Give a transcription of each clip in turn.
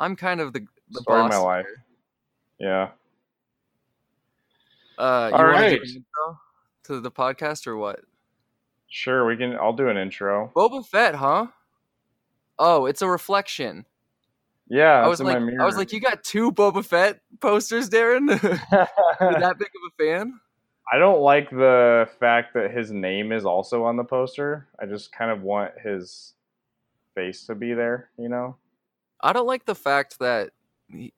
I'm kind of the the Story of my life. Yeah. Uh, you All to do to the podcast or what? Sure, we can. I'll do an intro. Boba Fett, huh? Oh, it's a reflection. Yeah, I it's was in like, my mirror. I was like, you got two Boba Fett posters, Darren. That big of a fan? I don't like the fact that his name is also on the poster. I just kind of want his face to be there, you know? I don't like the fact that he-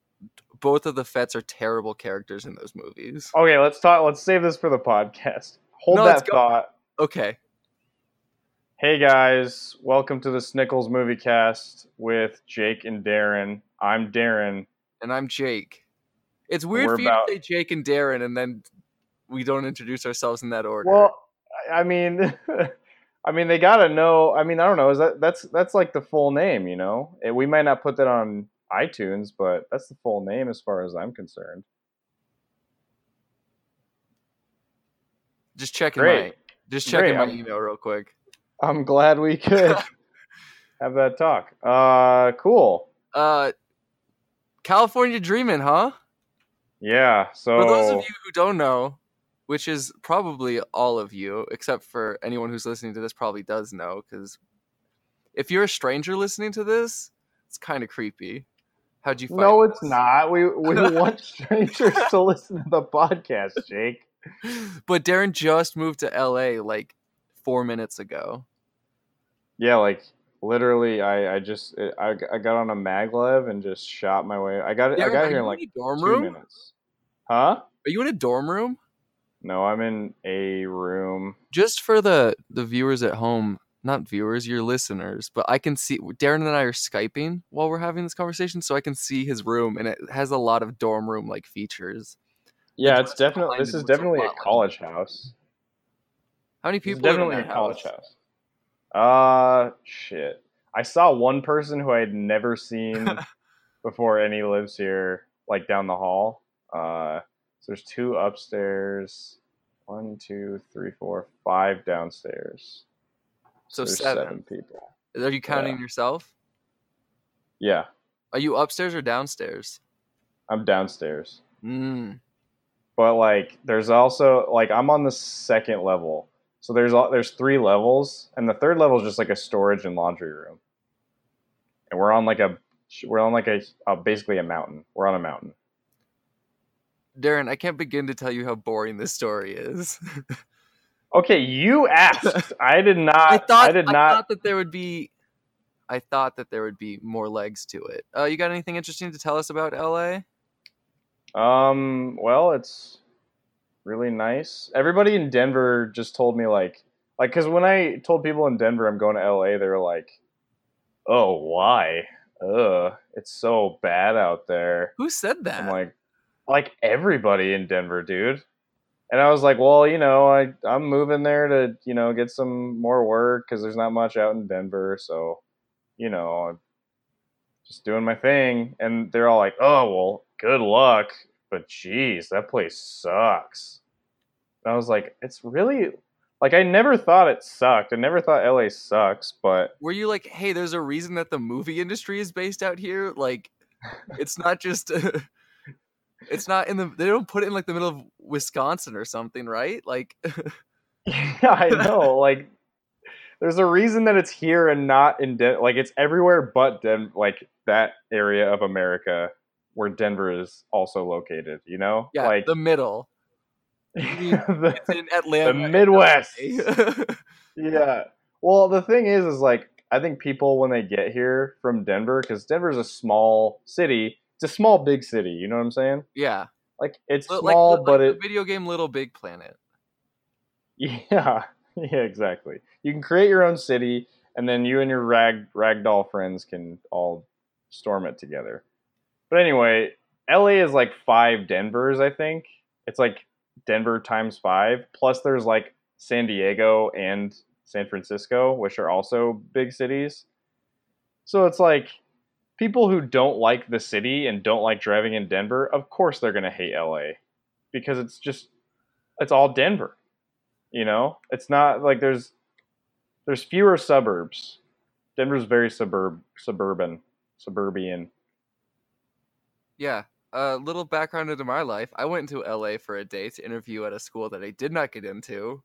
both of the Fets are terrible characters in those movies. Okay, let's talk. Let's save this for the podcast. Hold No, that thought. Okay, Hey guys, welcome to the Snickles Movie Cast with Jake and Darren. I'm Darren. and I'm Jake. It's weird We're for you about- to say Jake and Darren, and then we don't introduce ourselves in that order. Well, I I mean, I mean, they gotta know. I mean, I don't know. Is that that's that's like the full name, you know? Eh, We might not put that on iTunes, but that's the full name as far as I'm concerned. just checking Great. my just checking Great, my email real quick. I'm glad we could have that talk. Uh, cool. Uh, California Dreamin', huh? Yeah. So For those of you who don't know, which is probably all of you, except for anyone who's listening to this, probably does know, because if you're a stranger listening to this, it's kind of creepy. How'd you find no, it's not. We we want strangers to listen to the podcast, Jake. But Darren just moved to LA like four minutes ago. Yeah, like literally, I I just eh, I, I got on a maglev and just shot my way. I got I got here in like dorm two room? minutes. Huh? Are you in a dorm room? No, I'm in a room. Just for the the viewers at home, not viewers, your listeners, but I can see Darren and I are skyping while we're having this conversation, so I can see his room, and it has a lot of dorm room like features. Yeah, it's definitely this is a definitely a lot like college house. How many people? definitely a college house? house. Uh, shit. I saw one person who I had never seen before, and he lives here, like down the hall. Uh, so there's two upstairs, one, two, three, four, five downstairs. So there's seven. people. Are you counting yourself? Yeah, Are you upstairs or downstairs? I'm downstairs. Mm. but like there's also like I'm on the second level. So there's there's three levels, and the third level is just like a storage and laundry room. And we're on like a we're on like a, a basically a mountain. We're on a mountain. Darren, I can't begin to tell you how boring this story is. Okay, you asked. I did not. I thought did I not. thought that there would be I thought that there would be more legs to it. Uh, you got anything interesting to tell us about LA? Um. Well, it's really nice. Everybody in Denver just told me like like because when I told people in Denver I'm going to LA, they were like, "Oh, why? Ugh, it's so bad out there." Who said that? I'm like, like everybody in Denver, dude. And I was like, well, you know, I I'm moving there to you know get some more work because there's not much out in Denver, so you know, I'm just doing my thing. And they're all like, oh well, good luck, but geez, that place sucks. And I was like, it's really like I never thought it sucked. I never thought LA sucks, but Were you like, hey, there's a reason that the movie industry is based out here? Like, it's not just. It's not in the. They don't put it in like the middle of Wisconsin or something, right? Like, Yeah, I know. like, there's a reason that it's here and not in Den. Like, it's everywhere but Den. Like that area of America where Denver is also located. You know, yeah, like the middle. the, It's in Atlanta. the Midwest. Yeah. Well, the thing is, is like I think people when they get here from Denver, because Denver's a small city. It's a small big city. You know what I'm saying? yeah, Like it's small, like, the- but like it the video game Little Big Planet. Yeah, yeah, exactly. You can create your own city, and then you and your rag ragdoll friends can all storm it together. But anyway, LA is like five Denvers, I think. It's like Denver times five. Plus, there's like San Diego and San Francisco, which are also big cities. So it's like people who don't like the city and don't like driving in Denver, of course they're gonna hate LA because it's just it's all Denver. You know, it's not like there's there's fewer suburbs. Denver's very suburb suburban suburban. Yeah. A little background into my life. I went to LA for a day to interview at a school that I did not get into.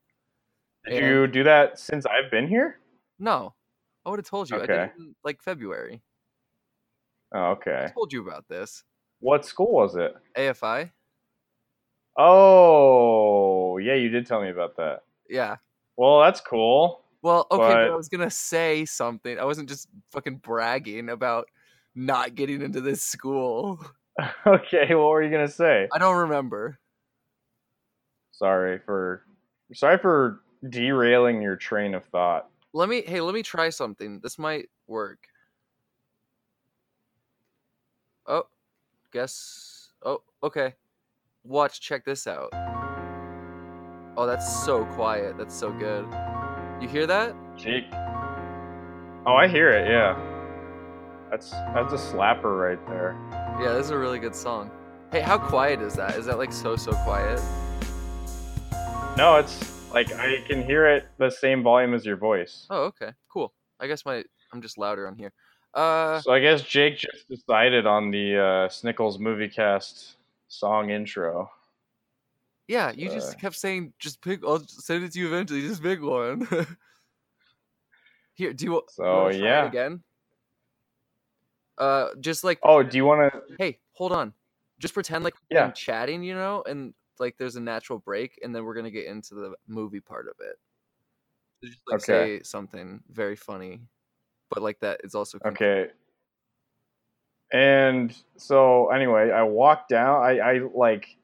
Did And- you do that since I've been here? No. I would have told you. I did Okay. it in like February. Oh, I okay. told you about this. What school was it? AFI? Oh, yeah, you did tell me about that. Yeah. Well, that's cool. Well, okay, but, But- I was gonna say something. I wasn't just fucking bragging about not getting into this school. okay, what were you gonna say? I don't remember. Sorry for sorry for derailing your train of thought. Let me hey, let me try something. This might work. Oh, guess. Oh, okay. Watch, check this out. Oh, that's so quiet. That's so good. You hear that? Cheek. Oh, I hear it. Yeah, that's that's a slapper right there. Yeah, this is a really good song. Hey, how quiet is that? Is that like so so quiet? No, it's like I can hear it the same volume as your voice. Oh, okay. Cool. I guess my I'm just louder on here. Uh So I guess Jake just decided on the uh, Snickles movie cast song intro. yeah, you just uh, kept saying just pick I'll send it to you eventually, just pick one. Here, do you, you So, it yeah. again? Uh just like Oh, do you want to? hey, hold on. Just pretend like Yeah. I'm chatting, you know, and like there's a natural break and then we're gonna get into the movie part of it. So just like Okay. say something very funny. But like that is also Okay. And so anyway, I walked down. I, I like,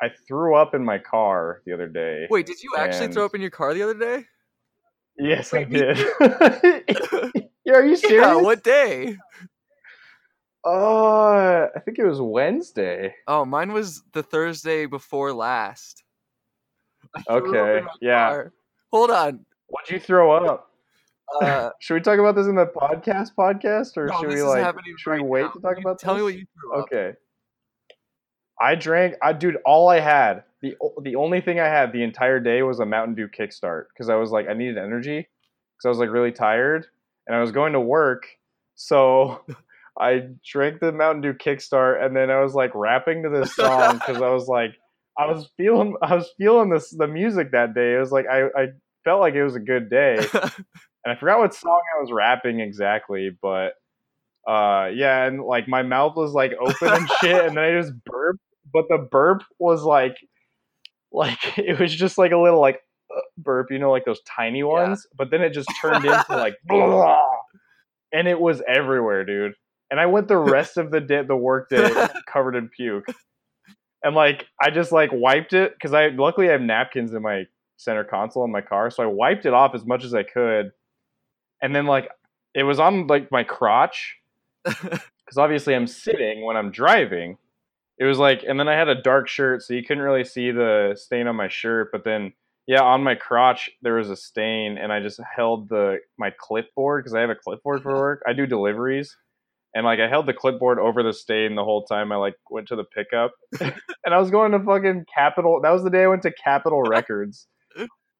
I threw up in my car the other day. Wait, did you actually throw up in your car the other day? Yes, I Wait, me did. yeah, are you serious? Yeah, what day? Uh, I think it was Wednesday. Oh, mine was the Thursday before last. I threw up in Okay, yeah. car. Hold on. What'd you throw up? Uh, Should we talk about this in the podcast podcast, or no, should we like? Should right we wait now. to talk You- about Tell me this? what you threw up. Okay. I drank. I dude, all I had the the only thing I had the entire day was a Mountain Dew Kickstart because I was like I needed energy because I was like really tired and I was going to work, so I drank the Mountain Dew Kickstart and then I was like rapping to this song because I was like I was feeling I was feeling this the music that day. It was like I I felt like it was a good day and I forgot what song I was rapping exactly, but uh yeah, and like my mouth was like open and shit, and then I just burped, but the burp was like like it was just like a little like uh, burp, you know, like those tiny ones, but then it just turned into like blah, and it was everywhere, dude. And I went the rest of the day, the work day, covered in puke. And like I just like wiped it because I luckily I have napkins in my center console in my car, so I wiped it off as much as I could. And then like it was on like my crotch because obviously I'm sitting when I'm driving. It was like, and then I had a dark shirt, so you couldn't really see the stain on my shirt. But then, yeah, on my crotch there was a stain, and I just held the my clipboard because I have a clipboard for work. I do deliveries, and like I held the clipboard over the stain the whole time I like went to the pickup, and I was going to fucking Capitol. That was the day I went to Capitol Records,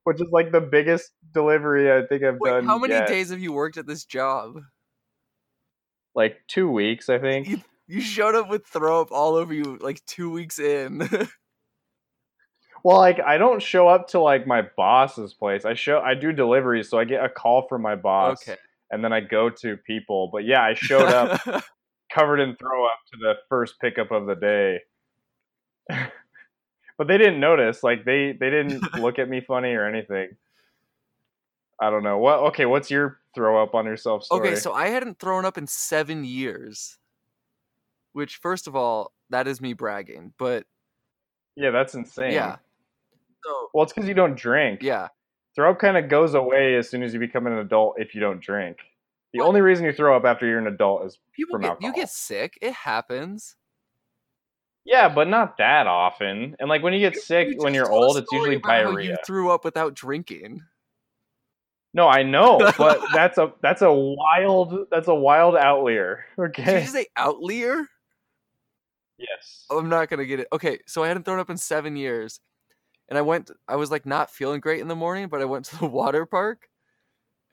which is like the biggest delivery I think I've Wait, done. how many yet. days have you worked at this job? Like two weeks, I think. You, you showed up with throw up all over you like two weeks in. Well, like I don't show up to like my boss's place. I show I do deliveries, so I get a call from my boss, okay. and then I go to people. But yeah, I showed up covered in throw up to the first pickup of the day. but they didn't notice. Like they they didn't look at me funny or anything. I don't know. What okay, what's your throw up on yourself story? okay, so I hadn't thrown up in seven years. Which, first of all, that is me bragging. But yeah, that's insane. yeah. So Well, it's because you don't drink. yeah. Throw up kind of goes away as soon as you become an adult if you don't drink. The What? only reason you throw up after you're an adult is People From get you get sick. It happens. Yeah, but not that often. And like when you get sick You when you're old, it's usually diarrhea. You threw up without drinking. No, I know, but that's a that's a wild that's a wild outlier. Okay. Did you say outlier? Yes. I'm not gonna get it. Okay, so I hadn't thrown up in seven years, and I went. I was like not feeling great in the morning, but I went to the water park,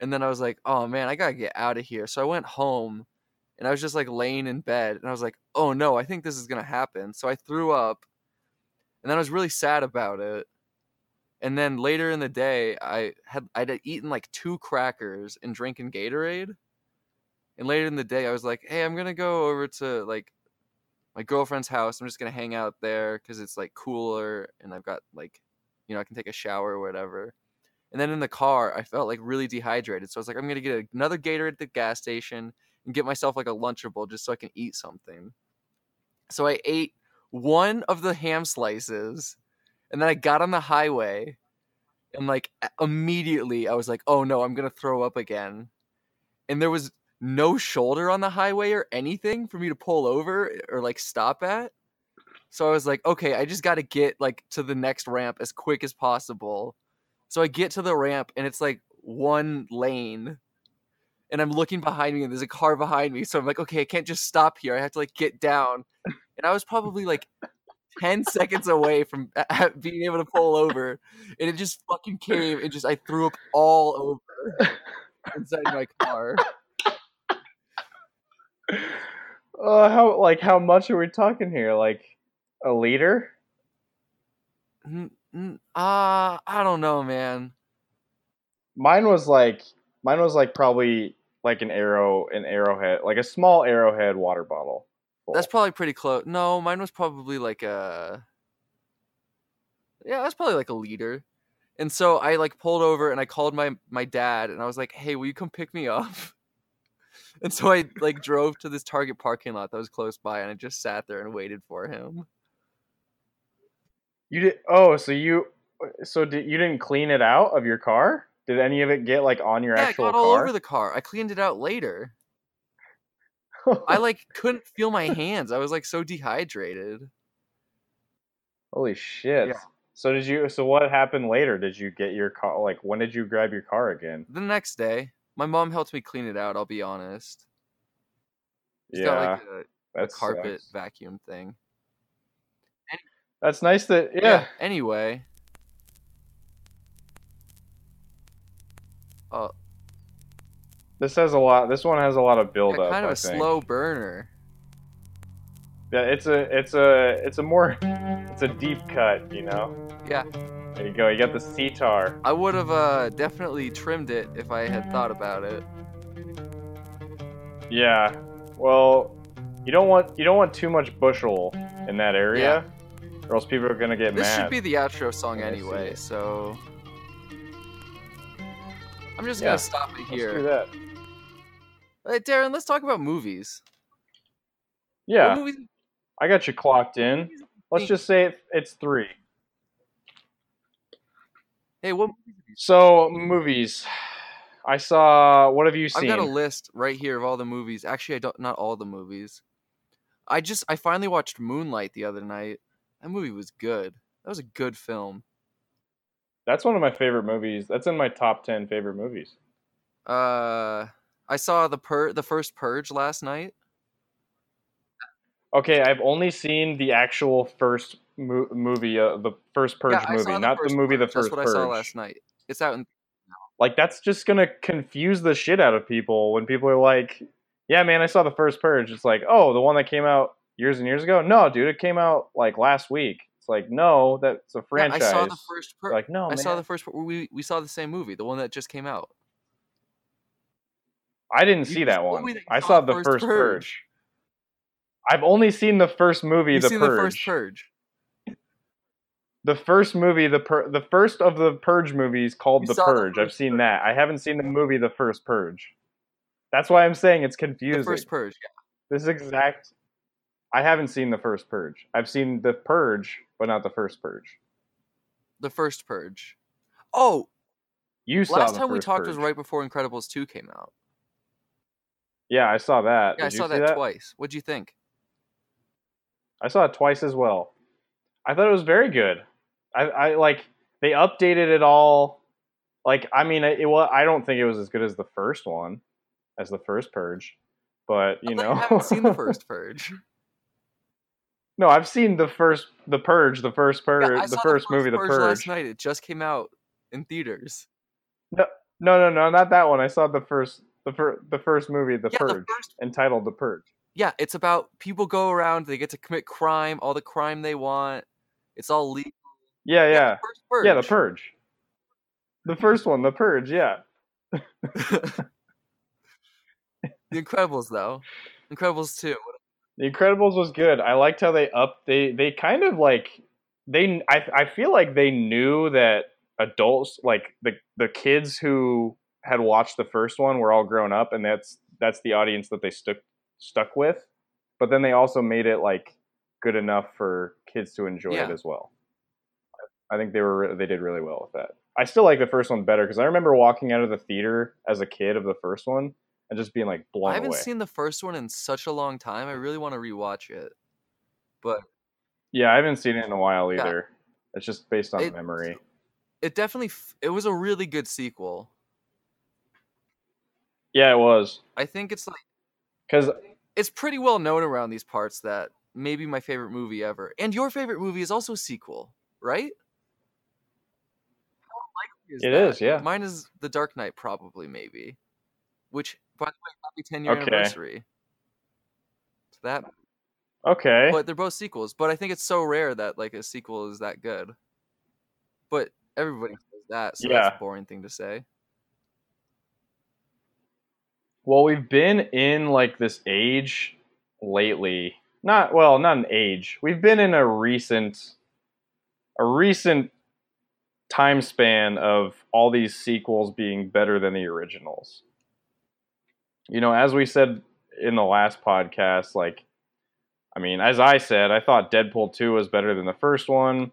and then I was like, "Oh man, I gotta get out of here." So I went home, and I was just like laying in bed, and I was like, "Oh no, I think this is gonna happen." So I threw up, and then I was really sad about it. And then later in the day, I had I'd eaten like two crackers and drinking Gatorade. And later in the day, I was like, "Hey, I'm gonna go over to like my girlfriend's house. I'm just gonna hang out there because it's like cooler, and I've got like, you know, I can take a shower or whatever." And then in the car, I felt like really dehydrated, so I was like, "I'm gonna get another Gatorade at the gas station and get myself like a Lunchable just so I can eat something." So I ate one of the ham slices, and then I got on the highway, and like immediately I was like, "Oh no, I'm gonna throw up again," and there was no shoulder on the highway or anything for me to pull over eh, or like stop at. So I was like, okay, I just got to get like to the next ramp as quick as possible. So I get to the ramp and it's like one lane. And I'm looking behind me and there's a car behind me. So I'm like, okay, I can't just stop here. I have to like get down. And I was probably like 10 seconds away from being able to pull over. And it just fucking came and just I threw up all over inside my car. Uh, how like how much are we talking here? Like a liter? Mm, mm, uh, I don't know, man. Mine was like mine was like probably like an arrow, an arrowhead, like a small arrowhead water bottle. full. That's probably pretty close. No, mine was probably like a. Yeah, that's probably like a liter. And so I like pulled over and I called my my dad and I was like, "Hey, will you come pick me up?" And so I like drove to this Target parking lot that was close by and I just sat there and waited for him. you did. Oh, so you uh, so did you didn't clean it out of your car? Did any of it get like on your Yeah, it actual got car? all over the car. I cleaned it out later. I like couldn't feel my hands. I was like so dehydrated. Holy shit. Yeah. So did you so what happened later? Did you get your car like when did you grab your car again? The next day, my mom helped me clean it out, I'll be honest. Yeah. got like a, a carpet vacuum thing. That's nice that yeah. Anyway. Uh, This has a lot this one has a lot of build up. kind of I a think. slow burner. Yeah, it's a it's a it's a more it's a deep cut, you know. Yeah, There you go. You got the sitar. I would have uh, definitely trimmed it if I had thought about it. Yeah. Well, you don't want you don't want too much bushel in that area, yeah. or else people are gonna get This mad. should be the outro song when they see anyway, so I'm just Yeah, gonna stop it Let's do here. that. Hey, Darren, let's talk about movies. Yeah, movies? I got you clocked in. Let's just say it's three. Hey, what? movies So movies. I saw. What have you seen? I've got a list right here of all the movies. Actually, I don't. Not all the movies. I just I finally watched Moonlight the other night. That movie was good. That was a good film. That's one of my favorite movies. That's in my top ten favorite movies. Uh, I saw the pur the first Purge last night. Okay, I've only seen the actual first mo- movie, uh, the first Purge yeah, movie, saw not the movie, the first That's what Purge. I saw last night. It's out in Like that's just gonna confuse the shit out of people when people are like, "Yeah, man, I saw the first Purge." It's like, "Oh, the one that came out years and years ago." No, dude, it came out like last week. Like, no, that's a Yeah, franchise. I saw the first Purge. like, no, I man. saw the first. Pur- We we saw the same movie, the one that just came out. I didn't You see that one. that I saw the the first first Purge. Purge. I've only seen the first movie, You've The seen Purge. the first Purge. The first movie, the pur- the first of the Purge movies called You The saw the Purge. I've seen Purge. that. I haven't seen the movie The First Purge. That's why I'm saying it's The confusing. first Purge. Yeah. This exact. I haven't seen the first Purge. I've seen the Purge, but not the first Purge. The first Purge. Oh, You saw last time we talked was right before Incredibles two came out. Yeah, I saw that. Yeah, I Did you saw see that, twice. What'd you think? I saw it twice as well. I thought it was very good. I, I like they updated it all. Like I mean, it, was. I don't think it was as good as the first one, as the first Purge, but you know, I haven't seen the first Purge. No, I've seen the first, the Purge, the first Yeah, Purge, I the first movie, the Purge Purge. last night. It just came out in theaters. No, no, no, no, not that one. I saw the first. The fir- the first movie, The yeah, Purge, the first entitled The Purge. yeah, it's about people go around, they get to commit crime, all the crime they want. It's all legal. Yeah, yeah, the first purge. yeah. The Purge. The first one, The Purge. Yeah. The Incredibles though. Incredibles 2. The Incredibles was good. I liked how they up they they kind of like they I I feel like they knew that adults like the the kids who had watched the first one were all grown up and that's that's the audience that they stuck stuck with. But then they also made it like good enough for kids to enjoy Yeah. it as well. I think they were they did really well with that. I still like the first one better because I remember walking out of the theater as a kid of the first one and just being like blown I haven't away. seen the first one in such a long time. I really want to rewatch it. But Yeah, I haven't seen it in a while Yeah. either. It's just based on It- memory. it definitely f- it was a really good sequel. Yeah, it was I think it's like because it's pretty well known around these parts that maybe my favorite movie ever. And your favorite movie is also a sequel, right? How likely is It that? is, yeah. Mine is The Dark Knight, probably, maybe. Which, by the way, happy 10 year Okay. anniversary. To that, okay, but they're both sequels. But I think it's so rare that like a sequel is that good. But everybody says that, so Yeah. that's a boring thing to say. well, we've been in like this age lately. Not well, not an age. We've been in a recent, a recent time span of all these sequels being better than the originals. You know, as we said in the last podcast, like, I mean, as I said, I thought Deadpool two was better than the first one.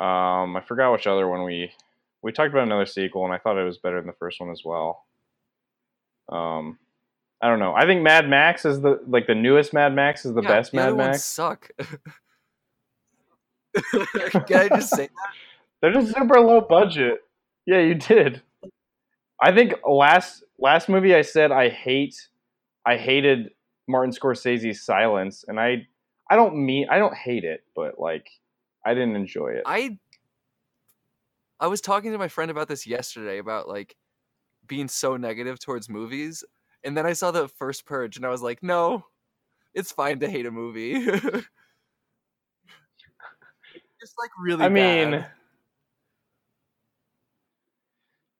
Um, I forgot which other one we we talked about another sequel, and I thought it was better than the first one as well. Um, I don't know. I think Mad Max is the like the newest Mad Max is the Yeah, best the Mad Max. suck. Can I just say that? They're just super low budget. Yeah, you did. I think last last movie I said I hate I hated Martin Scorsese's Silence, and I I don't mean I don't hate it, but like I didn't enjoy it. I I was talking to my friend about this yesterday about like being so negative towards movies, and then I saw the first Purge, and I was like, no, it's fine to hate a movie. it's like really. I mean, bad.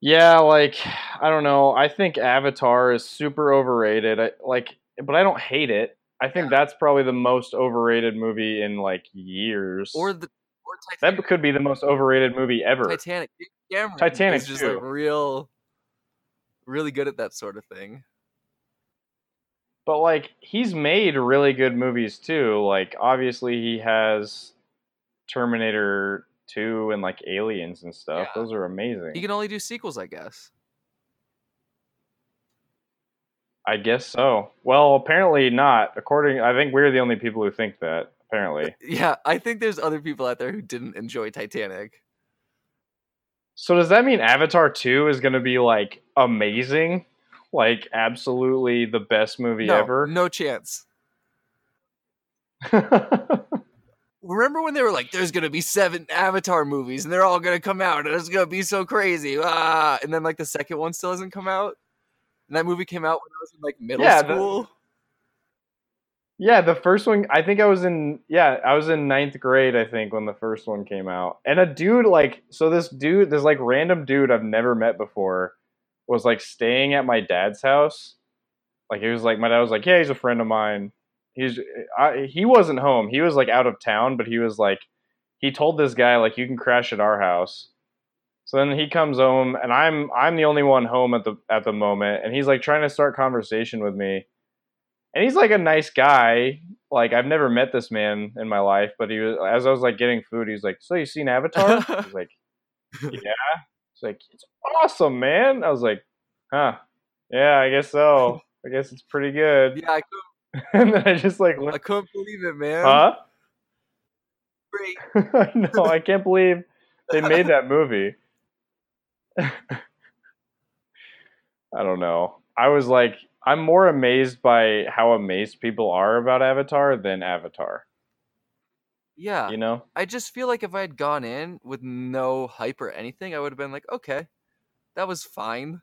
Yeah, like I don't know. I think Avatar is super overrated. I, like, but I don't hate it. I think Yeah. that's probably the most overrated movie in like years. or the or Titanic. that could be the most overrated movie ever. Titanic. Cameron Titanic, is just too. like real, really good at that sort of thing. But like he's made really good movies too. Like obviously he has Terminator 2 and like Aliens and stuff. Yeah. Those are amazing. He can only do sequels, I guess. I guess so. Well, apparently not. According I think we're the only people who think that, apparently. Yeah, I think there's other people out there who didn't enjoy Titanic. So does that mean Avatar 2 is going to be like amazing? Like absolutely the best movie No, ever? no chance. Remember when they were like, "There's gonna be seven Avatar movies, and they're all gonna come out, and it's gonna be so crazy," ah! and then like the second one still hasn't come out, and that movie came out when I was in like middle Yeah, the- school. Yeah, the first one. I think I was in. Yeah, I was in ninth grade. I think when the first one came out, and a dude like so this dude, this like random dude I've never met before, was like staying at my dad's house. Like he was like my dad was like, yeah, he's a friend of mine. He's I, he wasn't home. He was like out of town, but he was like he told this guy like you can crash at our house. So then he comes home, and I'm I'm the only one home at the at the moment, and he's like trying to start conversation with me and he's like a nice guy. Like I've never met this man in my life, but he was as I was like getting food, he's like, "So you seen Avatar?" Was like, "Yeah." He's like, "It's awesome, man." I was like, "Huh? Yeah, I guess so. I guess it's pretty good." Yeah, I couldn't, and then I just like, I couldn't believe it, man. "Huh?" Great. no, I can't believe they made that movie. I don't know. I was like, I'm more amazed by how amazed people are about Avatar than Avatar. Yeah, You know? I just feel like if I had gone in with no hype or anything, I would have been like, okay, that was fine.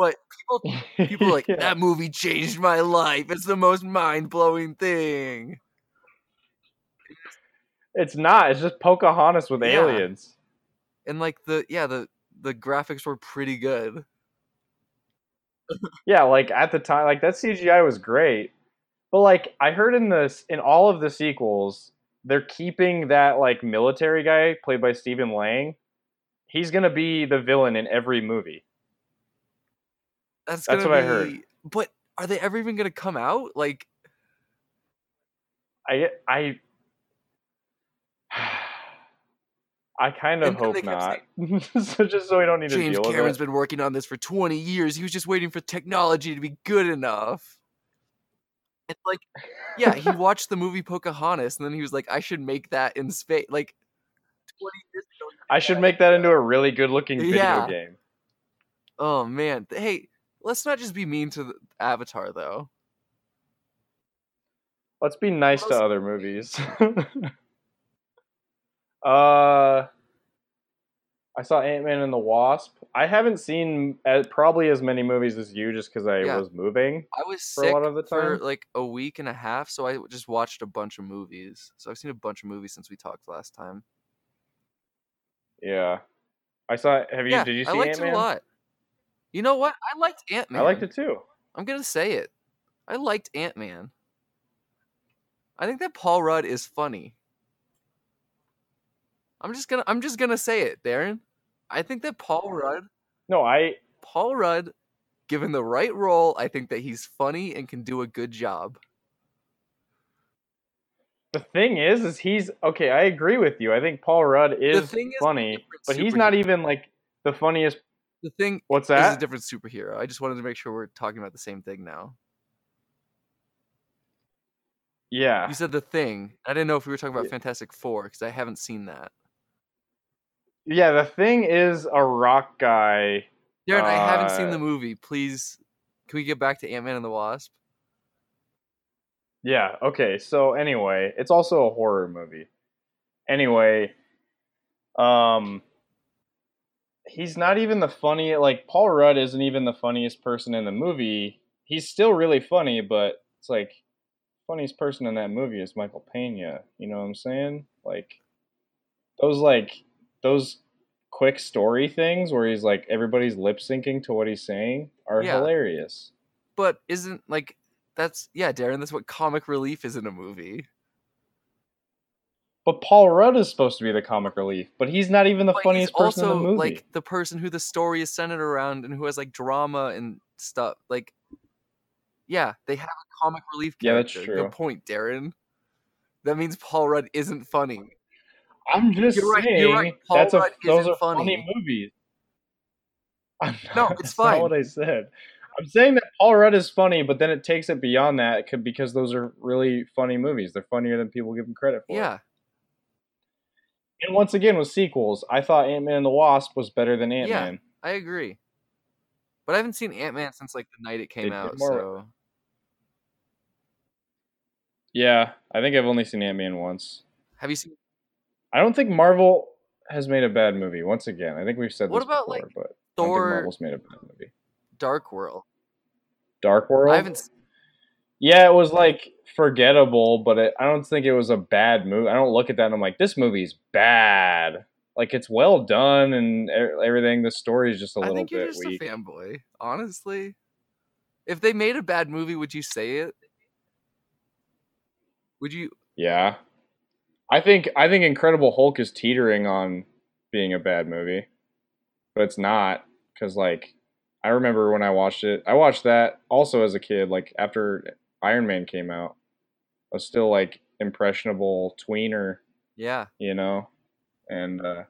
But people people are like Yeah. that movie changed my life. It's the most mind blowing thing. It's not. It's just Pocahontas with Yeah. aliens. And like the yeah the the graphics were pretty good. Yeah, like at the time, like that CGI was great, but like I heard in this in all of the sequels, they're keeping that like military guy played by Stephen Lang. He's gonna be the villain in every movie. That's That's what I be, heard. But are they ever even gonna come out? Like I I I kind of hope not. so just so we don't need to James deal with Cameron's been working on this for 20 years. He was just waiting for technology to be good enough. And like, yeah, he watched the movie Pocahontas, and then he was like, "I should make that in space." Like, 20 years ago. I should make that into a really good looking video Yeah. game. Oh man, hey, let's not just be mean to the Avatar though. Let's be nice to other movies. uh, I saw Ant Man and the Wasp. I haven't seen as, probably as many movies as you, just because I Yeah. was moving. I was For a sick lot of the for like a week and a half, so I just watched a bunch of movies. So I've seen a bunch of movies since we talked last time. Yeah, I saw. Have you? yeah, did you see I liked Ant it a lot. You know what? I liked Ant Man. I liked it too. I'm gonna say it. I liked Ant Man. I think that Paul Rudd is funny. I'm just gonna I'm just gonna say it, Darren. I think that Paul Rudd No, I. Paul Rudd, given the right role, I think that he's funny and can do a good job. The thing is, is he's okay. I agree with you. I think Paul Rudd is thing is, funny, but he's not even like the funniest. The thing What's is a different superhero. I just wanted to make sure we're talking about the same thing now. Yeah, You said the thing. I didn't know if we were talking about Yeah. Fantastic Four because I haven't seen that. yeah. The thing is a rock guy. Darren, I haven't seen Uh, the movie. Please, can we get back to Ant Man and the Wasp? Yeah, okay. So anyway, it's also a horror movie. Anyway, um he's not even the funny like Paul Rudd isn't even the funniest person in the movie. He's still really funny, but it's like funniest person in that movie is Michael Pena, you know what I'm saying? Like those like those quick story things where he's like everybody's lip syncing to what he's saying are Yeah. hilarious. But isn't like that's yeah, Darren. That's what comic relief is in a movie. But Paul Rudd is supposed to be the comic relief, but he's not even the But funniest person also in the movie. like the person who the story is centered around and who has like drama and stuff. Like, yeah, they have a comic relief Yeah, that's true. Good point, Darren. That means Paul Rudd isn't funny. I'm just You're right, saying you're right. Paul that's a, Rudd those isn't are funny. funny. movies. I'm No, it's fine. Not what I said. I'm saying that Paul Rudd is funny, but then it takes it beyond that because those are really funny movies. They're funnier than people give them credit for. Yeah, And once again, with sequels, I thought Ant Man and the Wasp was better than Ant Man. Yeah, I agree. But I haven't seen Ant Man since like the night it came did out. So Yeah, I think I've only seen Ant Man once. have you seen? I don't think Marvel has made a bad movie. Once again, I think we've said What this about, before, like, but I don't think Thor Marvel's made a bad movie. Dark World. Dark World. I haven't. Yeah, it was like forgettable, but it, I don't think it was a bad movie. I don't look at that and I'm like, this movie's bad. Like it's well done and everything. The story is just a I little think you're bit just weak. a fanboy. Honestly, if they made a bad movie, would you say it? Would you? Yeah, I think I think Incredible Hulk is teetering on being a bad movie, but it's not because like I remember when I watched it. I watched that also as a kid. Like after Iron Man came out, I was still like impressionable tweener. Yeah, you know, and uh,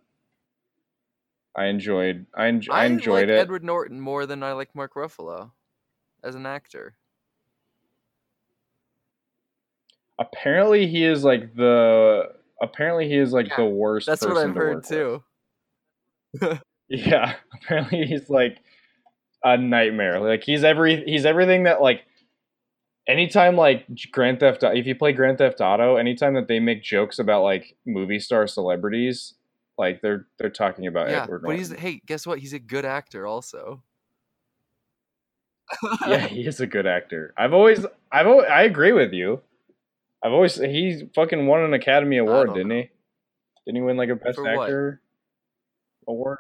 I enjoyed I, en- I I enjoyed like it. Edward Norton more than I like Mark Ruffalo as an actor. Apparently, he is like the apparently he is like Yeah, the worst. That's what I've to heard too. Yeah, apparently he's like a nightmare. Like he's every he's everything that like. Anytime like Grand Theft, if you play Grand Theft Auto, anytime that they make jokes about like movie star celebrities, like they're they're talking about yeah, Edward but he's hey, guess what? He's a good actor also. yeah, he is a good actor. I've always, I've, always, I agree with you. I've always, he fucking won an Academy Award, didn't know. he? Didn't he win like a Best For what? Actor award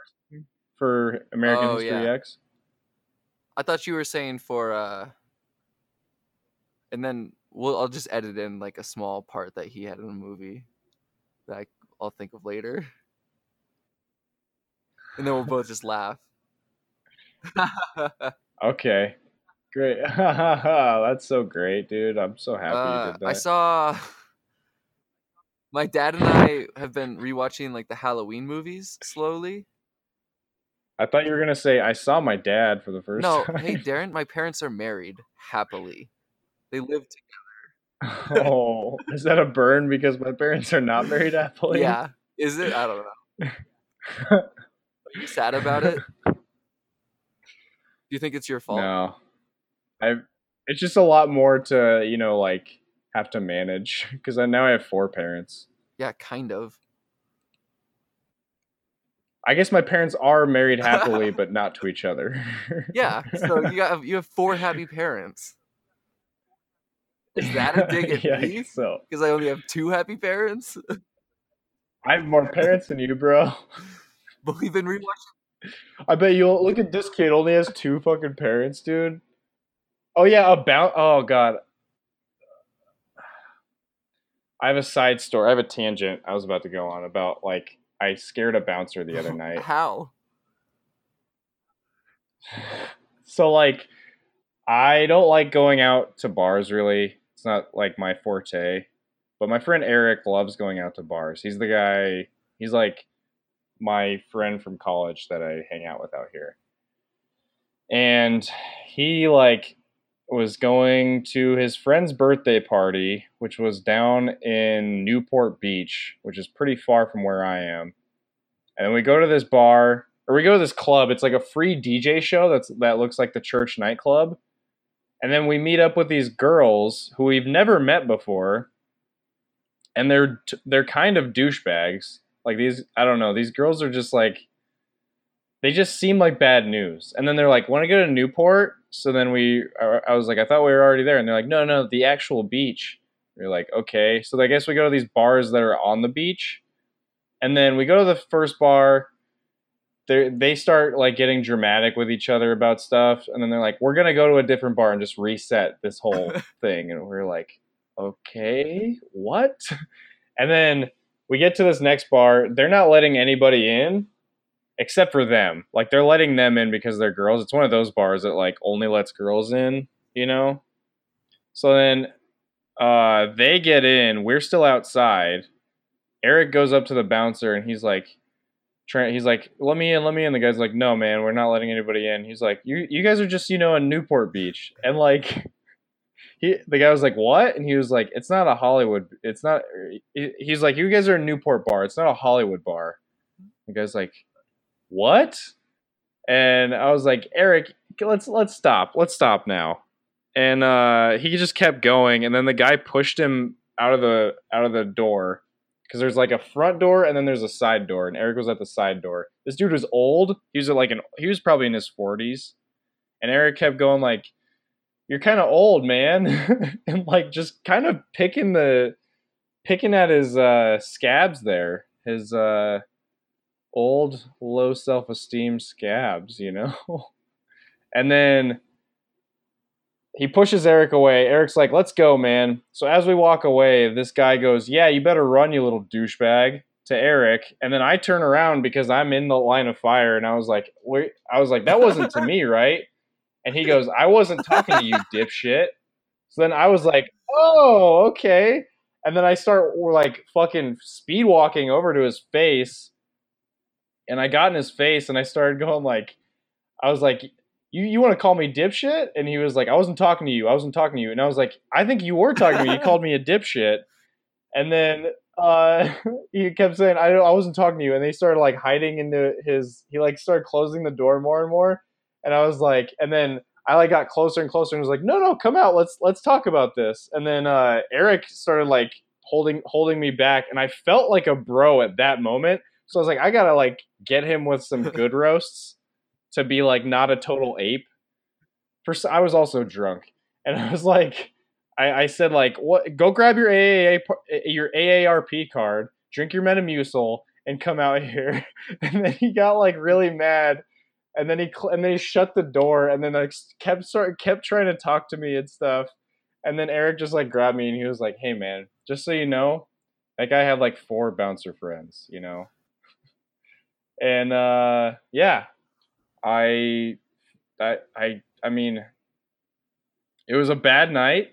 for American Oh, History yeah. X? I thought you were saying for uh and then we'll I'll just edit in like a small part that he had in a movie that I, I'll think of later. And then we'll both just laugh. Okay, great. That's so great, dude. I'm so happy you Uh, did that. I saw my dad and I have been rewatching like the Halloween movies slowly. I thought you were gonna say I saw my dad for the first No, time. hey Darren, my parents are married happily. They live together. oh, is that a burn because my parents are not married happily? Yeah. Is it? I don't know. Are you sad about it? Do you think it's your fault? No, I. It's just a lot more to you know like have to manage because I now I have four parents. Yeah, kind of. I guess my parents are married happily, but not to each other. Yeah. So you got you have four happy parents. Is that a dig at yeah, me? so Because I only have two happy parents. I have more parents than you, bro. But we've been rewatching. I bet you'll look at this kid only has two fucking parents, dude. Oh yeah, about oh god. I have a side story. I have a tangent I was about to go on about like I scared a bouncer the other night. How? so like I don't like going out to bars really. It's not like my forte. But my friend Eric loves going out to bars. He's the guy he's like my friend from college that I hang out with out here. And he like was going to his friend's birthday party, which was down in Newport Beach, which is pretty far from where I am. And then we go to this bar, or we go to this club. It's like a free DJ show that's that looks like the church nightclub. And then we meet up with these girls who we've never met before, and they're they're kind of douchebags. Like these, I don't know. These girls are just like they just seem like bad news. And then they're like, "Want to go to Newport?" So then we, I was like, "I thought we were already there," and they're like, "No, no, the actual beach." We're like, "Okay." So I guess we go to these bars that are on the beach, and then we go to the first bar. They they start like getting dramatic with each other about stuff, and then they're like, "We're gonna go to a different bar and just reset this whole thing," and we're like, "Okay, what?" And then we get to this next bar. They're not letting anybody in except for them. Like they're letting them in because they're girls. It's one of those bars that like only lets girls in, you know? So then uh they get in, we're still outside. Eric goes up to the bouncer and he's like he's like, "Let me in, let me in." The guy's like, "No, man, we're not letting anybody in." He's like, "You you guys are just, you know, in Newport Beach." And like he the guy was like, "What?" And he was like, "It's not a Hollywood. It's not." he- He's like, "You guys are a Newport bar. It's not a Hollywood bar." The guy's like, "What?" And I was like, "Eric, let's let's stop. Let's stop now." And uh, he just kept going, and then the guy pushed him out of the out of the door because there's like a front door and then there's a side door, and Eric was at the side door. This dude was old. He was like an he was probably in his forties, and Eric kept going like, "You're kind of old, man," and like just kind of picking the picking at his uh, scabs there, his uh, old low self esteem scabs, you know. and then he pushes Eric away. Eric's like, "Let's go, man." So as we walk away, this guy goes, "Yeah, you better run, you little douchebag." To Eric, and then I turn around because I'm in the line of fire, and I was like, "Wait!" I was like, "That wasn't to me, right?" And he goes, "I wasn't talking to you, dipshit." So then I was like, "Oh, okay." And then I start like fucking speed walking over to his face, and I got in his face, and I started going like, I was like, you you want to call me dipshit? And he was like, I wasn't talking to you. I wasn't talking to you. And I was like, I think you were talking to me. You called me a dipshit. And then uh, he kept saying, I I wasn't talking to you. And they started like hiding into his. He like started closing the door more and more. And I was like, and then I like got closer and closer and was like, no, no, come out. Let's let's talk about this. And then uh, Eric started like holding holding me back, and I felt like a bro at that moment. So I was like, I gotta like get him with some good roasts to be like not a total ape. first I was also drunk, and I was like, I, I said like, what? Go grab your AAA your AARP card, drink your Metamucil, and come out here. And then he got like really mad, and then he cl- and then he shut the door, and then like kept start kept trying to talk to me and stuff. And then Eric just like grabbed me and he was like, "Hey man, just so you know, that guy had like four bouncer friends, you know." And uh yeah, I I I I mean it was a bad night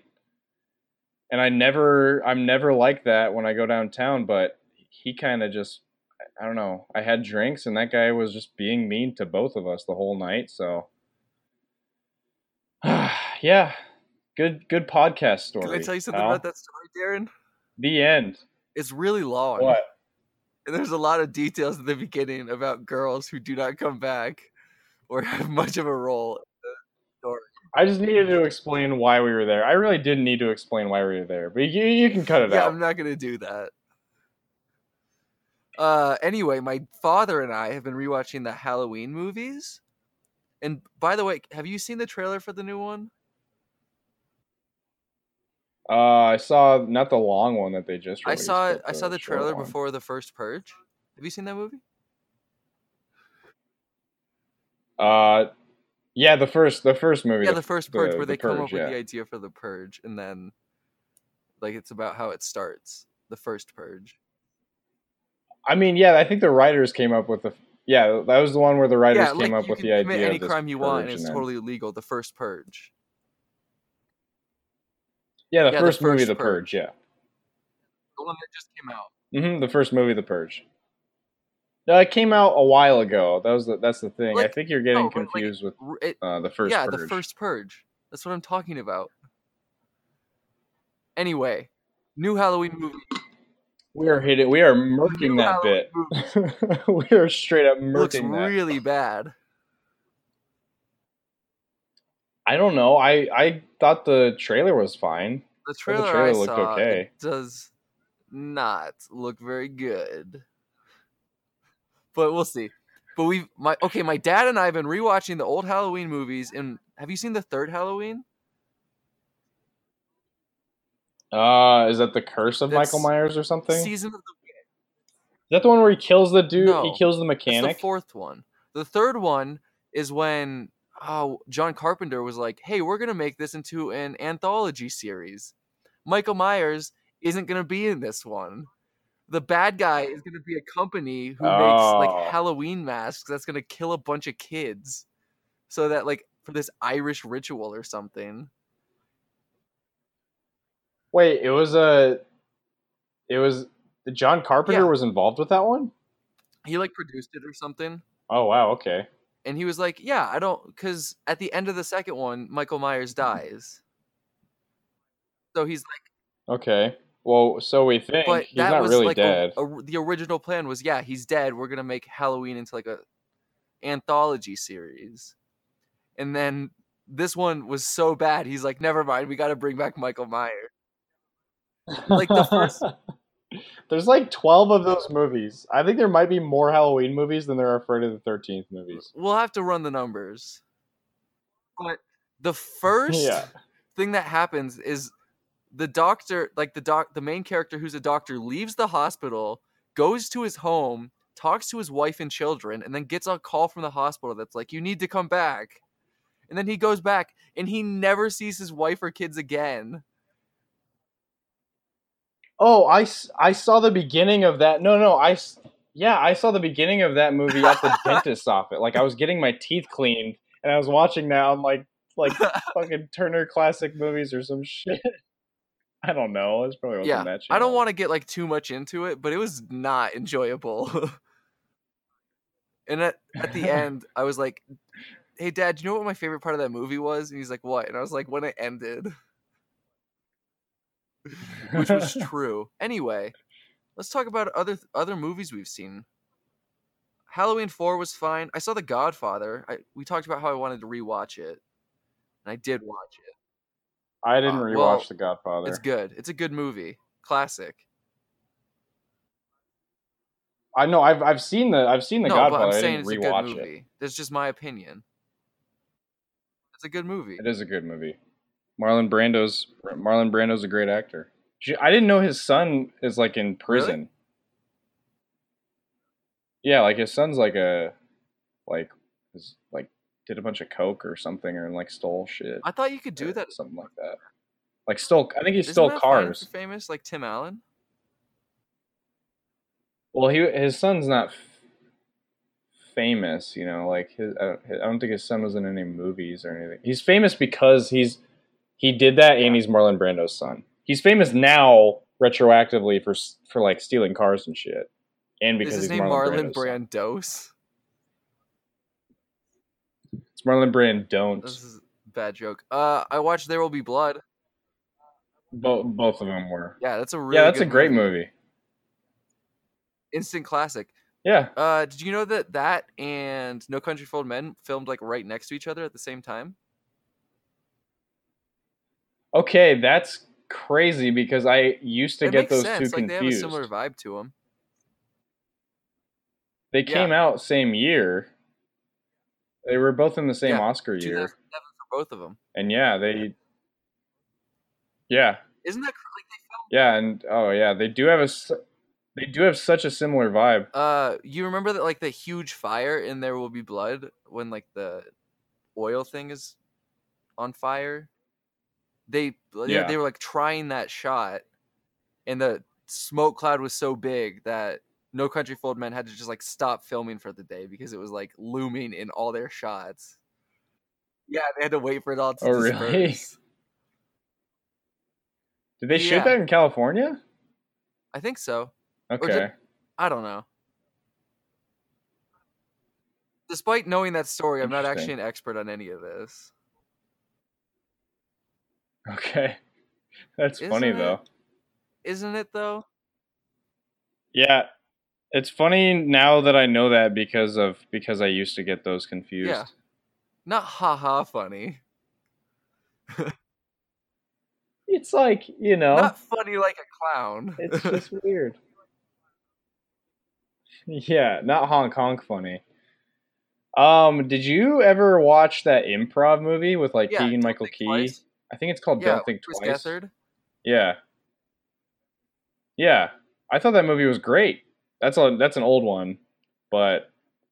and I never I'm never like that when I go downtown, but he kind of just I don't know. I had drinks and that guy was just being mean to both of us the whole night, so yeah, good good podcast story. Can I tell you something about that story, Darren? The end. It's really long. What? And there's a lot of details at the beginning about girls who do not come back or have much of a role in the story. I just needed to explain why we were there. I really didn't need to explain why we were there, but you you can cut it Yeah, out. I'm not gonna do that. Uh, anyway, my father and I have been rewatching the Halloween movies. And by the way, have you seen the trailer for the new one? Uh, I saw not the long one that they just. I saw I saw the trailer one. before the first Purge. Have you seen that movie? Uh, yeah, the first the first movie. Yeah, the first Purge, the- where the they come Purge, up with the idea for the Purge, and then like it's about how it starts. The first Purge. I mean, yeah, I think the writers came up with the. Yeah, that was the one where the writers yeah, came like up with the idea any crime you want, and it's then- totally illegal. The first Purge. Yeah, the yeah, the first movie, first The Purge. Yeah, The one that just came out. hmm the first movie, The Purge. No, it came out a while ago. That was the, that's the thing. I think you're getting no, like, confused with uh, the first. yeah, Purge. the first Purge. That's what I'm talking about. Anyway, new Halloween movie. We are hitting. We are murking New that Halloween bit. we are straight up looks that. really bad. I don't know. I I thought the trailer was fine. The the trailer, trailer I looked saw okay. it does not look very good. But we'll see. But we've my okay, my dad and I have been rewatching the old Halloween movies and have you seen the third Halloween? Uh, is that the Curse of That's Michael Myers or something? Is Season of the that the one where he kills the dude? No, he kills the That's the mechanic. fourth one. The third one is when oh, John Carpenter was like, "Hey, we're gonna make this into an anthology series. Michael Myers isn't gonna be in this one. The bad guy is gonna be a company who makes Oh. like Halloween masks that's gonna kill a bunch of kids, so that like for this Irish ritual or something." Wait, it was a. It was John Carpenter Yeah. was involved with that one. He like produced it or something. Oh wow, okay. And he was like, "Yeah, I don't," because at the end of the second one, Michael Myers mm-hmm. dies. So he's like, Okay. Well, so we think but he's that not was really like a- dead. a- the original plan was, yeah, he's dead. We're gonna make Halloween into like a anthology series, and then this one was so bad. He's like, never mind. We got to bring back Michael Myers. like the first- There's like 12 of those movies. I think there might be more Halloween movies than there are Friday the 13th movies. We'll have to run the numbers, but the first Yeah. thing that happens is the doctor like the doc the main character who's a doctor leaves the hospital goes to his home talks to his wife and children and then gets a call from the hospital that's like you need to come back and then he goes back and he never sees his wife or kids again Oh, I, I saw the beginning of that. No, no, I yeah, I saw the beginning of that movie at the dentist's office. Like I was getting my teeth cleaned and I was watching that on like like fucking Turner Classic Movies or some shit. I don't know. It's probably yeah that i don't want to get like too much into it but it was not enjoyable and at, at the end i was like hey dad do you know what my favorite part of that movie was and he's like what and i was like when it ended which was true. Anyway, let's talk about other other movies we've seen. Halloween Four was fine. I saw The Godfather. I, we talked about how I wanted to rewatch it, and I did watch it. I didn't Uh, rewatch well, The Godfather. It's good. It's a good movie. Classic. I know I've I've seen the I've seen The no, Godfather. but I'm I saying didn't it's a good movie. it. That's just my opinion. It's a good movie. It is a good movie. Marlon Brando's Marlon Brando's a great actor. I didn't know his son is like in prison. Really? Yeah, like his son's like a like is like did a bunch of coke or something or like stole shit. I thought you could do that. something like that. Like stole. I think he Isn't stole cars. famous like Tim Allen. Well, he his son's not famous, you know. Like his, I don't, I don't think his son was in any movies or anything. He's famous because he's he did that and he's Marlon Brando's son. He's famous now retroactively for for like stealing cars and shit, and because Is his he's name Marlon, Marlon Brando's. Brandos? Marlon Brando. This is a bad joke. Uh, I watched There Will Be Blood. Both both of them were. Yeah, that's a really yeah, that's a great movie. Instant classic. Yeah, Uh, did you know that that and No Country for Old Men filmed like right next to each other at the same time? okay, that's crazy because I used to it get those sense. two Like they have a confused. similar vibe to them. They Yeah. came out same year. They were both in the same Yeah, Oscar year, 2007 for both of them. and yeah, they, yeah, Isn't that like yeah, and oh yeah, they do have a. they do have such a similar vibe. Uh, you remember that like the huge fire in There Will Be Blood when like the oil thing is on fire? They they- Yeah. they were like trying that shot, and the smoke cloud was so big that No Country for Old Men had to just like stop filming for the day because it was like looming in all their shots. Yeah, they had to wait for it all to Oh, really? Did they shoot Yeah. that in California? I think so. Okay, I don't know. Despite knowing that story, I'm not actually an expert on any of this. okay, that's Isn't funny it? though. Isn't it though? Yeah, it's funny now that I know that because of because I used to get those confused. Yeah. Not haha funny. It's like you know, Not funny like a clown. it's just weird. Yeah, not Hong Kong funny. Um, did you ever watch that improv movie with like yeah, Keegan Michael Key? Twice. I think it's called Yeah, Don't Think Chris Twice. Gethard. Yeah. Yeah. I thought that movie was great. That's a that's an old one, but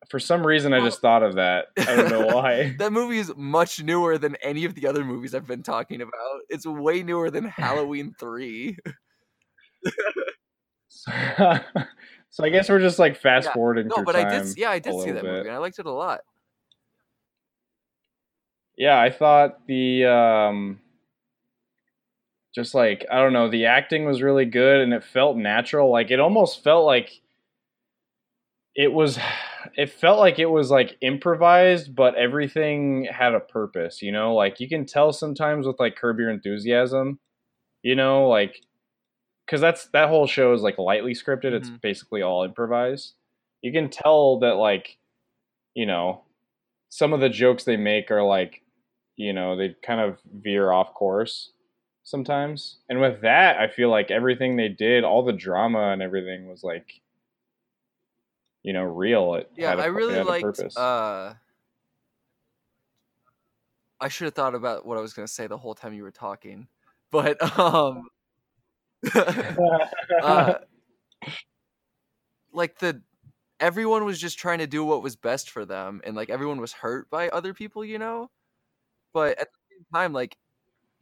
for some reason I just thought of that. I don't know why. that movie is much newer than any of the other movies I've been talking about. It's way newer than Halloween 3. so, so I guess we're just like fast Yeah. forwarding No, but. I did yeah, I did see that bit. movie and I liked it a lot. Yeah, I thought the um just like I don't know, the acting was really good and it felt natural. Like it almost felt like it was it felt like it was like improvised, but everything had a purpose, you know? Like you can tell sometimes with like Curb Your Enthusiasm, you know, like cuz that's that whole show is like lightly scripted. It's Mhm. basically all improvised. You can tell that like you know, some of the jokes they make are like you know they kind of veer off course sometimes and with that i feel like everything they did all the drama and everything was like you know real it Yeah, a I really liked uh I should have thought about what I was going to say the whole time you were talking. But um uh, like the everyone was just trying to do what was best for them and like everyone was hurt by other people you know but at the same time like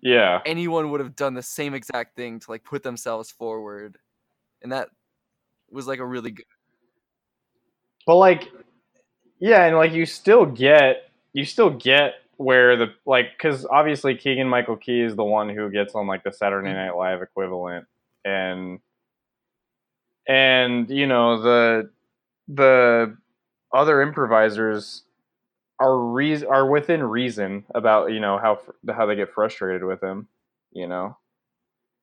yeah anyone would have done the same exact thing to like put themselves forward and that was like a really good but like yeah and like you still get you still get where the like because obviously keegan michael key is the one who gets on like the saturday Mhm. night live equivalent and and you know the the other improvisers are reas are within reason about you know how how they get frustrated with him you know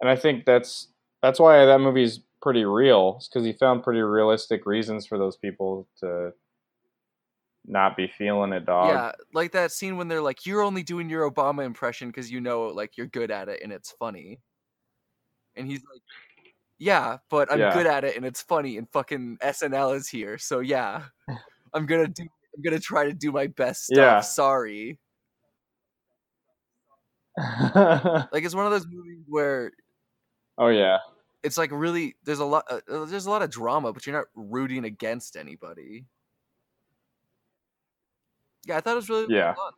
and i think that's that's why that movie's pretty real because he found pretty realistic reasons for those people to not be feeling it dog yeah like that scene when they're like you're only doing your obama impression because you know like you're good at it and it's funny and he's like yeah but i'm Yeah. good at it and it's funny and fucking snl is here so yeah i'm gonna do i'm gonna try to do my best stuff Yeah. sorry Like it's one of those movies where oh yeah. It's like really there's a lot uh, uh, there's a lot of drama, but you're not rooting against anybody. Yeah, I thought it was really Yeah. fun.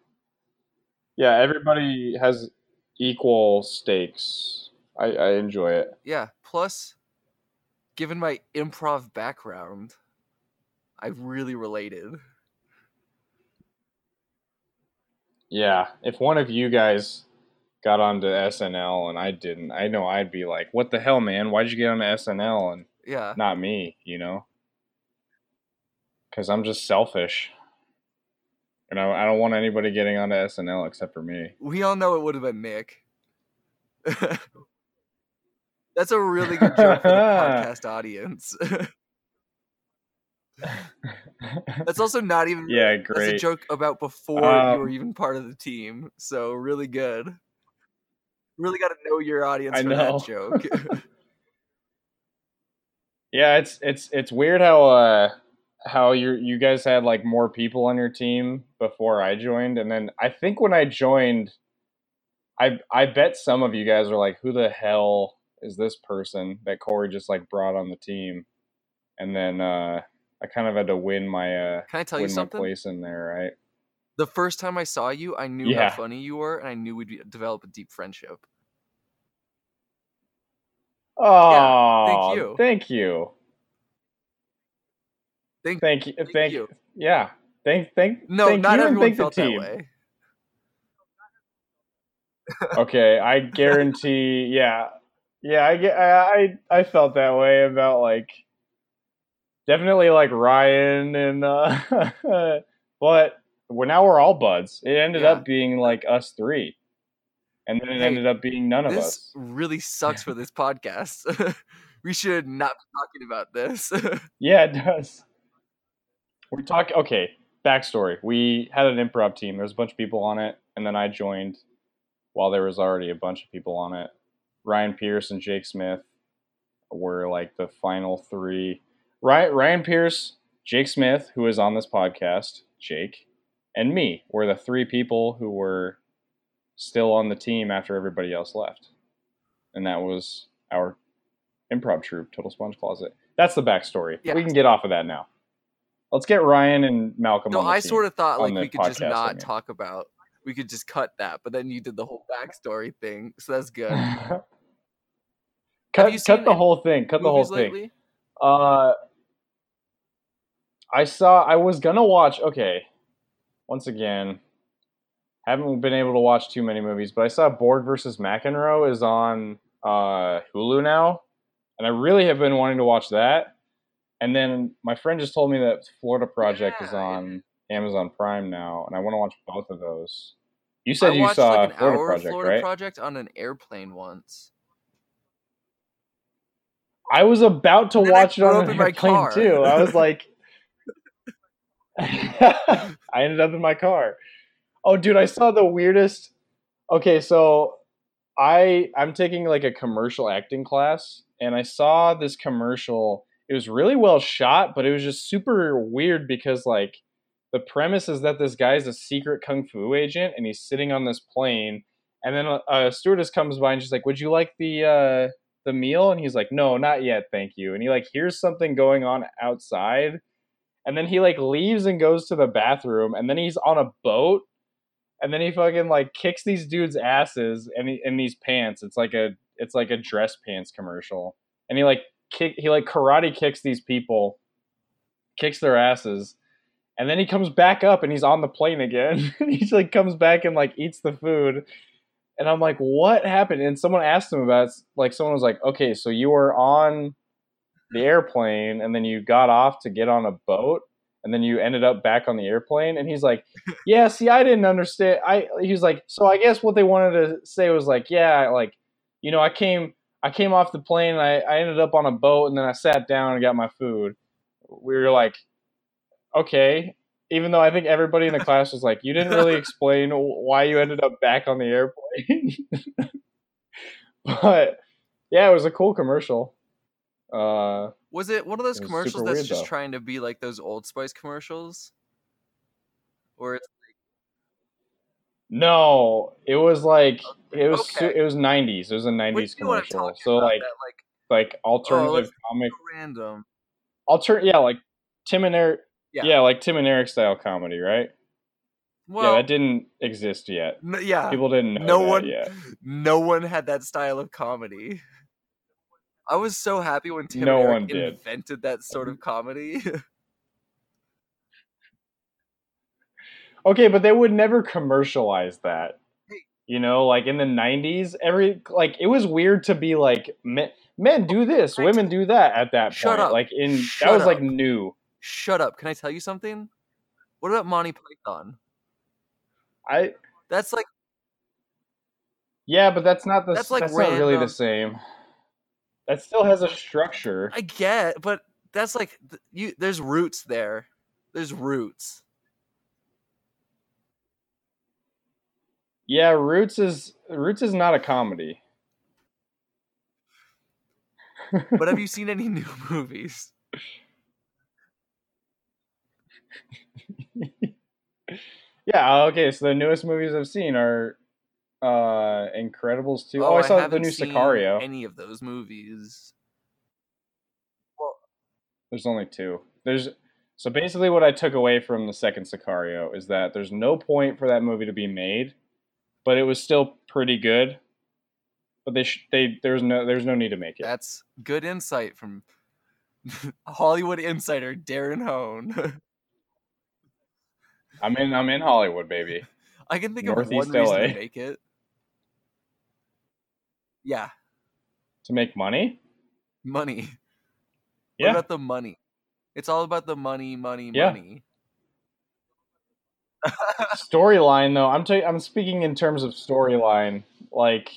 Yeah, everybody has equal stakes. I, I enjoy it. Yeah. Plus, given my improv background, I really related. Yeah, if one of you guys got onto SNL and I didn't, I know I'd be like, "What the hell, man? Why'd you get onto SNL and Yeah. not me?" You know? Because I'm just selfish, and I, I don't want anybody getting onto SNL except for me. We all know it would have been Nick. That's a really good joke for the podcast audience. That's also not even yeah, That's a great. joke about before you Um, were even part of the team. So really good. Really got to know your audience I for know. that joke. Yeah, it's it's it's weird how uh how you you guys had like more people on your team before I joined, and then I think when I joined, I I bet some of you guys were like, "Who the hell is this person that Corey just like brought on the team?" And then uh I kind of had to win my uh Can I tell you something? place in there, right? The first time I saw you, I knew Yeah. how funny you were, and I knew we'd be- develop a deep friendship. Oh, thank you. Thank you. Thank- thank you. thank Thank, you. Yeah. Thank thank No, thank not you and everyone thank the felt that way. okay, I guarantee. Yeah, yeah, I get. I I I felt that way about like definitely like Ryan and uh, but well, now we're all buds. It ended Yeah. up being like us three, and then it Hey, ended up being none of This us. really sucks for this podcast. we should not be talking about this. Yeah, it does. We're talking. Okay, backstory. We had an improv team. There was a bunch of people on it, and then I joined while there was already a bunch of people on it. Ryan Pierce and Jake Smith were like the final three. Ryan, Ryan Pierce, Jake Smith, who is on this podcast, Jake, and me were the three people who were still on the team after everybody else left. And that was our improv troupe, Total Sponge Closet. That's the backstory. Yeah. We can get off of that now. Let's get Ryan and Malcolm no, on the I team. sort of thought like we could just podcast, I not mean. talk about. We could just cut that, but then you did the whole backstory thing, so that's good. cut cut the whole thing. Cut the whole Movies thing. lately? Uh, I saw. I was gonna watch. Okay, once again, haven't been able to watch too many movies, but I saw Borg versus McEnroe is on uh, Hulu now, and I really have been wanting to watch that. And then my friend just told me that Florida Project is Yeah, yeah. on Amazon Prime now, and I want to watch both of those. You said I you saw like Florida Project, Florida right? Project on an airplane once. I was about to And then I watch it on an airplane car. too. I was like, I ended up in my car. Oh, dude, I saw the weirdest. Okay, so I I'm taking like a commercial acting class, and I saw this commercial. It was really well shot, but it was just super weird because like the premise is that this guy is a secret kung fu agent, and he's sitting on this plane, and then a, a stewardess comes by and she's like, "Would you like the uh, the meal?" And he's like, "No, not yet, thank you." And he like hears something going on outside, and then he like leaves and goes to the bathroom, and then he's on a boat, and then he fucking like kicks these dudes' asses in, in these pants. It's like a it's like a dress pants commercial, and he like kick he like karate kicks these people, kicks their asses, and then he comes back up and he's on the plane again. he like comes back and like eats the food. And I'm like, what happened? And someone asked him about. Like, someone was like, okay, so you were on the airplane and then you got off to get on a boat and then you ended up back on the airplane. And he's like, yeah, see, I didn't understand. I, he was like, so I guess what they wanted to say was like, yeah, like, you know, I came, I came off the plane and I, I ended up on a boat and then I sat down and got my food. We were like, okay. Even though I think everybody in the class was like, you didn't really explain why you ended up back on the airplane. but yeah, it was a cool commercial. Uh, Was it one of those commercials that's weird, just though. trying to be like those Old Spice commercials? Or it's like... no, it was like it was Okay. it was 90s. It was a 90s do you know what I'm commercial. So like that, like like alternative let's- comic random. alter yeah, like Tim and Eric Yeah. yeah. like Tim and Eric style comedy, right? Well, yeah, that didn't exist yet. n- yeah. People didn't know no one, yet. no one had that style of comedy. I was so happy when Tim No one did. invented that sort of comedy. Okay, but they would never commercialize that. You know, like in the 90s, every like it was weird to be like men, men do this, women do that at that Shut point. up. Like in Shut that was like new. Shut up! Can I tell you something? What about Monty Python? I That's like yeah, but that's not the That's, that's, like, not really the same. That still has a structure. I get, but that's like you. There's roots there. There's roots. Yeah, Roots is Roots is not a comedy. But have you seen any new movies? Yeah, okay, so the newest movies I've seen are uh Incredibles 2. Oh, I saw the new seen Sicario. Any of those movies? Well, There's only two. There's so basically what I took away from the second Sicario is that there's no point for that movie to be made, but it was still pretty good. But they sh- they there's no there's no need to make it. that's good insight from Hollywood insider Darren Hone. I'm in I'm in Hollywood, baby. I can think of Northeast one reason LA. to make it. Yeah, To make money? money. Yeah. What about the money? It's all about the money, money, Yeah. money. storyline though, I'm ta- I'm speaking in terms of storyline. Like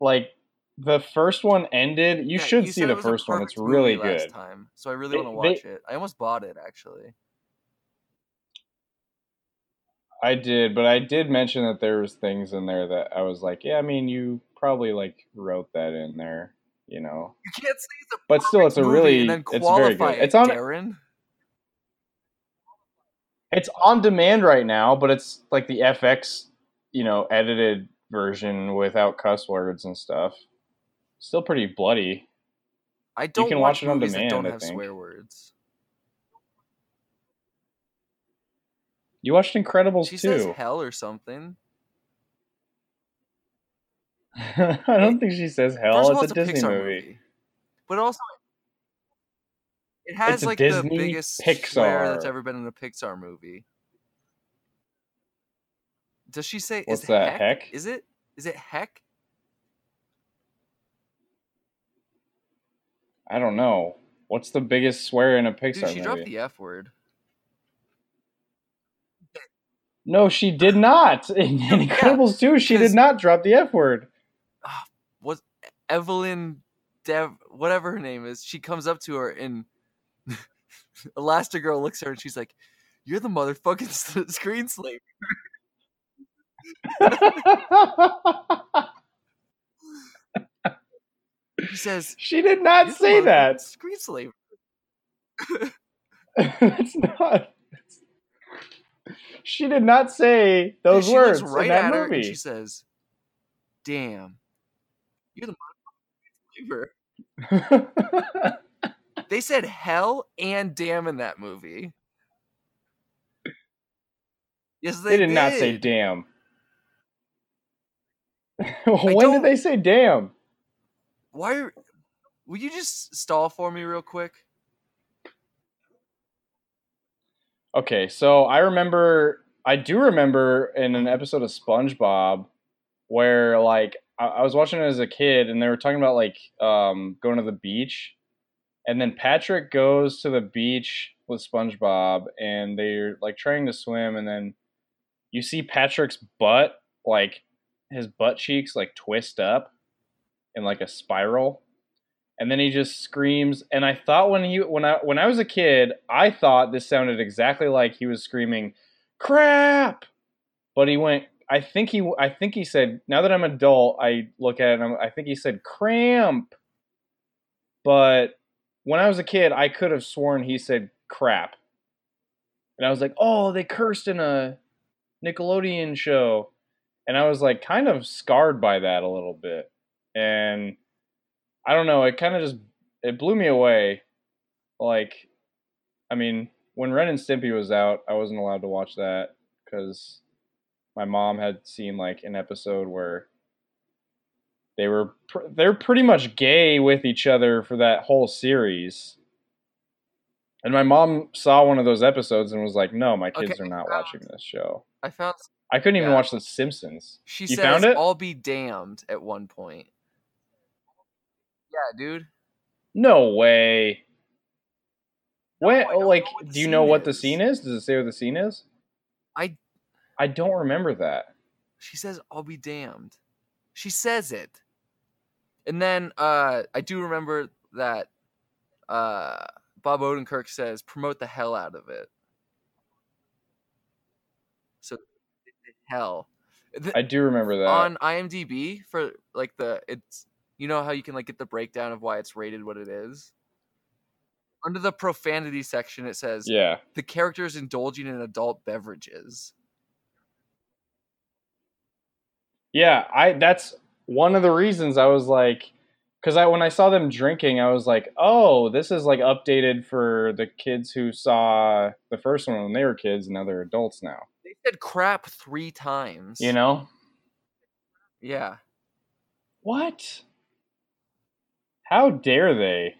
like the first one ended. You Yeah, should see the it was a first one. It's really good. Time, so I really want to they- watch it. I almost bought it actually. I did, but I did mention that there was things in there that I was like, yeah, I mean, you probably like wrote that in there, you know. You can't say it's a But still, it's a really, it's very good. it, It's on, Darren. it's on demand right now, but it's like the FX, you know, edited version without cuss words and stuff. Still pretty bloody. I don't you can watch, watch it on movies that demand, don't I have think. swear words. You watched Incredibles She says hell or something. I don't think she says hell. It's a Disney Pixar movie. But also, it has It's like the biggest swear that's ever been in a Pixar movie. Does she say? What's is that, Heck? heck? Is it? Is it heck? I don't know. What's the biggest swear in a Pixar Dude, she movie? dropped the f word. No, she did not. In, in Incredibles 2, she did not drop the F word. Ah, was Evelyn Dev? Whatever her name is, she comes up to her and Elastigirl looks at her and she's like, "You're the motherfucking s- screen slave." She says, she did not say that. Screen slave. That's not. She did not say those Dude, words right in that at her movie. and she says, "Damn, you're the motherfucking slaver." They said hell and damn in that movie. Yes, they, they did not say damn. when did they say damn? Why? Are, will you just stall for me real quick? Okay, so I remember, I do remember in an episode of SpongeBob where like I, I was watching it as a kid and they were talking about like um, going to the beach, and then Patrick goes to the beach with SpongeBob and they're like trying to swim, and then you see Patrick's butt like his butt cheeks like twist up in like a spiral and then he just screams and i thought when he when i when i was a kid i thought this sounded exactly like he was screaming crap! But he went i think he i think he said now that i'm adult i look at it i think he said cramp! But when i was a kid i could have sworn he said crap. And i was like oh they cursed in a nickelodeon show. And I was like kind of scarred by that a little bit. And I don't know, it kind of just it blew me away. Like, I mean, when Ren and Stimpy was out, I wasn't allowed to watch that because my mom had seen like an episode where they were pr- they're pretty much gay with each other for that whole series. And my mom saw one of those episodes and was like, "No, my kids Okay, are not um, watching this show." I found I couldn't even watch The Simpsons. she You says found it? I'll be damned at one point. Yeah, dude. No way. I don't like, what do you know what the scene is? Does it say what the scene is? I I don't remember that. she says I'll be damned. She says it. And then uh I do remember that uh Bob Odenkirk says promote the hell out of it. So hell. I do remember that. on IMDb for like the it's you know how you can like get the breakdown of why it's rated what it is. Under the profanity section it says yeah. the character is indulging in adult beverages. Yeah, I that's one of the reasons I was like cuz I when I saw them drinking I was like, "Oh, this is like updated for the kids who saw the first one when they were kids and now they're adults now." They said crap 3 times. You know? Yeah. What? How dare they?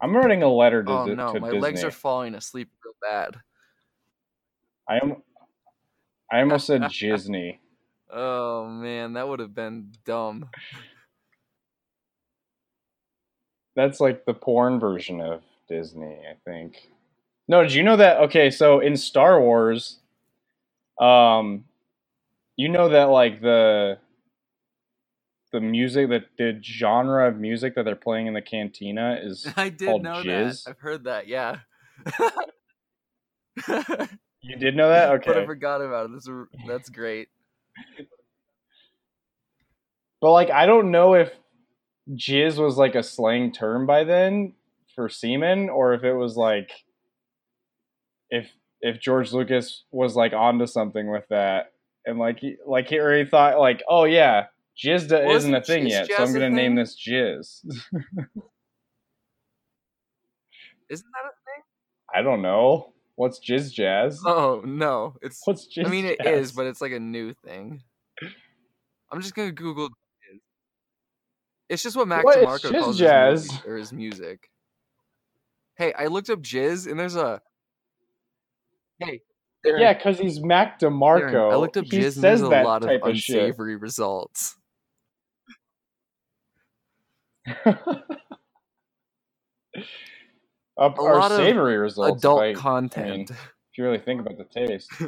I'm writing a letter to, Disney. Oh no, to my Disney. legs are falling asleep real bad. I am I almost said Disney. Oh man, that would have been dumb. That's like the porn version of Disney, I think. No, did you know that? Okay, so in Star Wars, um, you know that like the the music that the genre of music that they're playing in the cantina is I did called know jizz. that. I've heard that. Yeah. You did know that? Okay. But I forgot about it. This is, that's great. But like I don't know if jizz was like a slang term by then for semen or if it was like if if George Lucas was like onto something with that and like he like he already thought like oh yeah jizz isn't a thing yet so I'm gonna name this jizz Isn't that a thing? I don't know what's jizz jazz Oh no, it's. what's jizz I mean, it jazz? is, but it's like a new thing. I'm just gonna Google. jizz. It's just what Mac What? DeMarco calls jazz. his movie, or his music. Hey, I looked up jizz, and there's a. Hey, Aaron, yeah because he's Mac Aaron, DeMarco I looked up he jizz, and there's a lot of type of unsavory results. Up A our lot of savory results. Adult I- content. if you really think about the taste.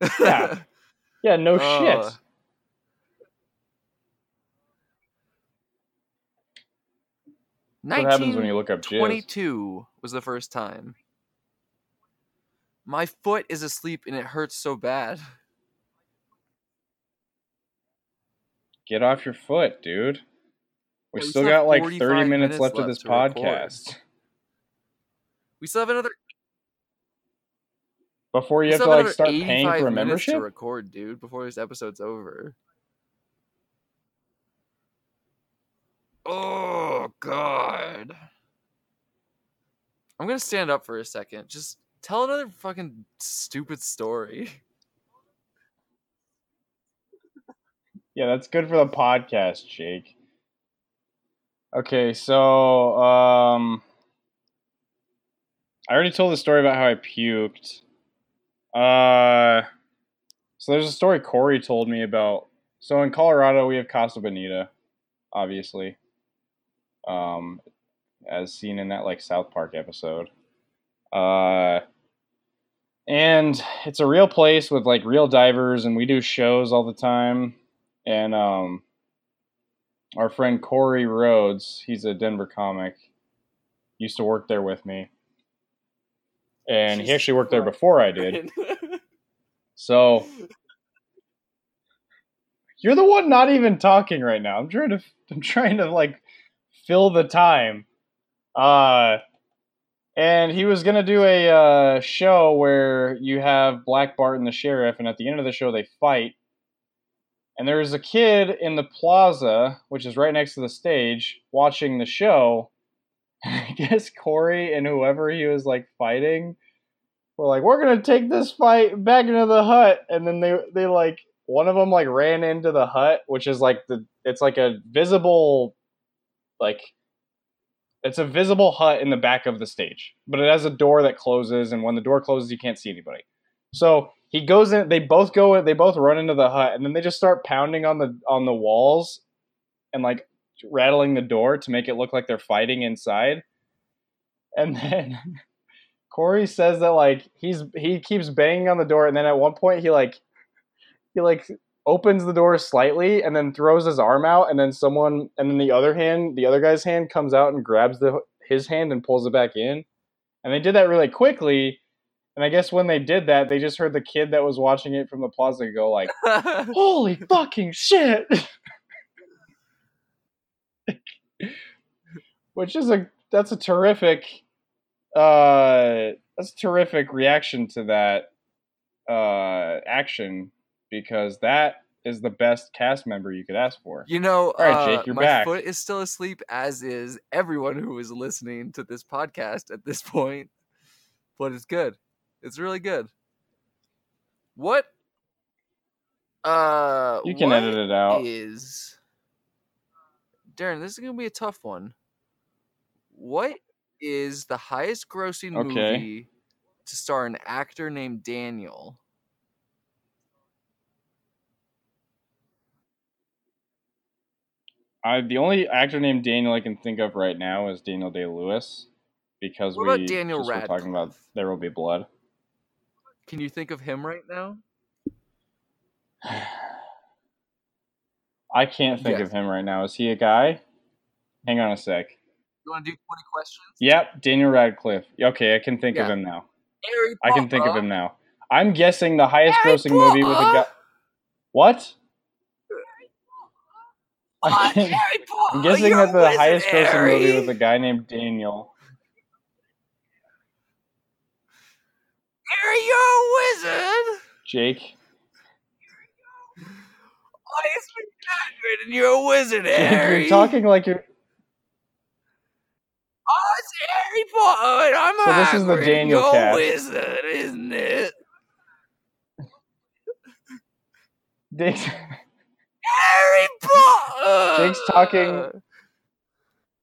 Yeah. Yeah, no Uh, shit. What happens when you look up jizz? 22 was the first time. My foot is asleep and it hurts so bad. Get off your foot, dude. We Yeah, we still got like 30 minutes minutes left of this to record. podcast. We still have another. Before you have to like start paying for a membership? to record, dude, before this episode's over. Oh god. I'm gonna stand up for a second. Just tell another fucking stupid story. Yeah, that's good for the podcast, Jake. Okay, so um I already told the story about how I puked. Uh so there's a story Corey told me about. So in Colorado we have Casa Bonita, obviously. Um as seen in that like South Park episode. Uh and it's a real place with like real divers and we do shows all the time and um, our friend Corey Rhodes, he's a Denver comic, used to work there with me, and he actually worked there before I did. So you're the one not even talking right now. I'm trying to, I'm trying to like fill the time. Uh, and he was gonna do a uh, show where you have Black Bart and the sheriff, and at the end of the show they fight. And there's a kid in the plaza, which is right next to the stage, watching the show. I guess Corey and whoever he was like fighting were like, "We're gonna take this fight back into the hut," and then they they like one of them like ran into the hut, which is like the it's like a visible like it's a visible hut in the back of the stage, but it has a door that closes, and when the door closes, you can't see anybody. So he goes in. They both go. in They both run into the hut, and then they just start pounding on the on the walls, and like rattling the door to make it look like they're fighting inside. And then Corey says that like he's he keeps banging on the door, and then at one point he like he like opens the door slightly and then throws his arm out, and then someone and then the other hand, the other guy's hand comes out and grabs the his hand and pulls it back in. And they did that really quickly. And I guess when they did that, they just heard the kid that was watching it from the plaza go like, "Holy fucking shit!" Which is a that's a terrific uh that's a terrific reaction to that uh action because that is the best cast member you could ask for. You know, right, uh, Jake, you're my back. foot is still asleep, as is everyone who is listening to this podcast at this point. But it's good. It's really good. What? Uh, You can edit it out. Is Darren? This is gonna be a tough one. What is the highest grossing Okay. movie to star an actor named Daniel? I the only actor named Daniel I can think of right now is Daniel Day Lewis because What we about Daniel just were talking about There Will Be Blood. Can you think of him right now? I can't think Yes. of him right now. Is he a guy? Hang on a sec. You want to do twenty questions? Yep, Daniel Radcliffe. Okay, I can think of him now. Harry I can think of him now. I'm guessing the highest Harry grossing movie with a guy. What? I can't- Harry Potter. I'm guessing that the highest grossing movie with a guy named Daniel. Harry, you're a wizard. Jake. Highest hundred, and you're a wizard, Harry. you're talking like you're. Oh, it's Harry Potter, and I'm So this is the Daniel You're cast. a wizard, isn't it? Jake's, Harry Potter. Jake's talking-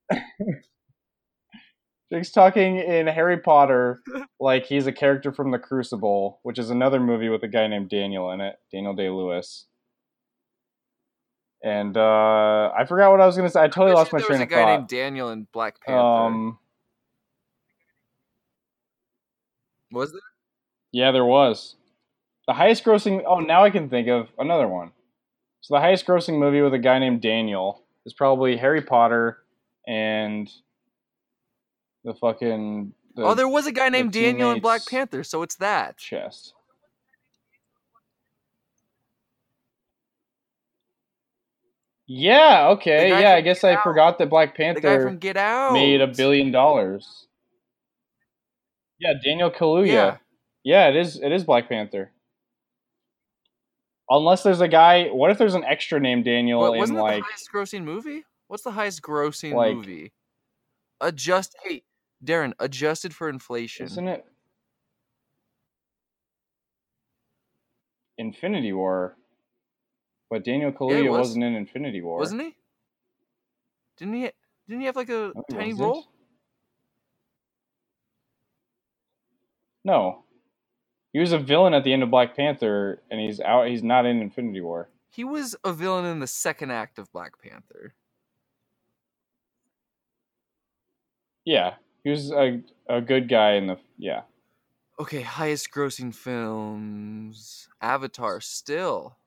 Jake's talking in Harry Potter like he's a character from The Crucible, which is another movie with a guy named Daniel in it, Daniel Day Lewis. And uh, I forgot what I was gonna say. I totally bet lost my there train was of a guy thought. named Daniel in Black Panther. Um, was there? yeah, there was the highest grossing. Oh, now I can think of another one. So the highest grossing movie with a guy named Daniel is probably Harry Potter and the fucking. The oh, there was a guy named Daniel in Black Panther, so it's that. chest. Yeah, okay. Yeah, I guess Get I Out. forgot that Black The guy Panther from Get Out made a billion dollars. Yeah, Daniel Kaluuya. Yeah. Yeah. it is it is Black Panther. Unless there's a guy, what if there's an extra named Daniel But wasn't like it the highest grossing movie? What's the highest grossing Like- movie? Adjust. Hey, Darren, adjusted for inflation. isn't it Infinity War? But Daniel Kaluuya was. was. not in Infinity War. Wasn't he? Didn't he? Didn't he have like a oh, No, tiny wasn't. role? No. He was a villain at the end of Black Panther, and he's out. He's not in Infinity War. He was a villain in the second act of Black Panther. Yeah, he was a a good guy in the yeah. Okay, highest grossing films. Avatar still.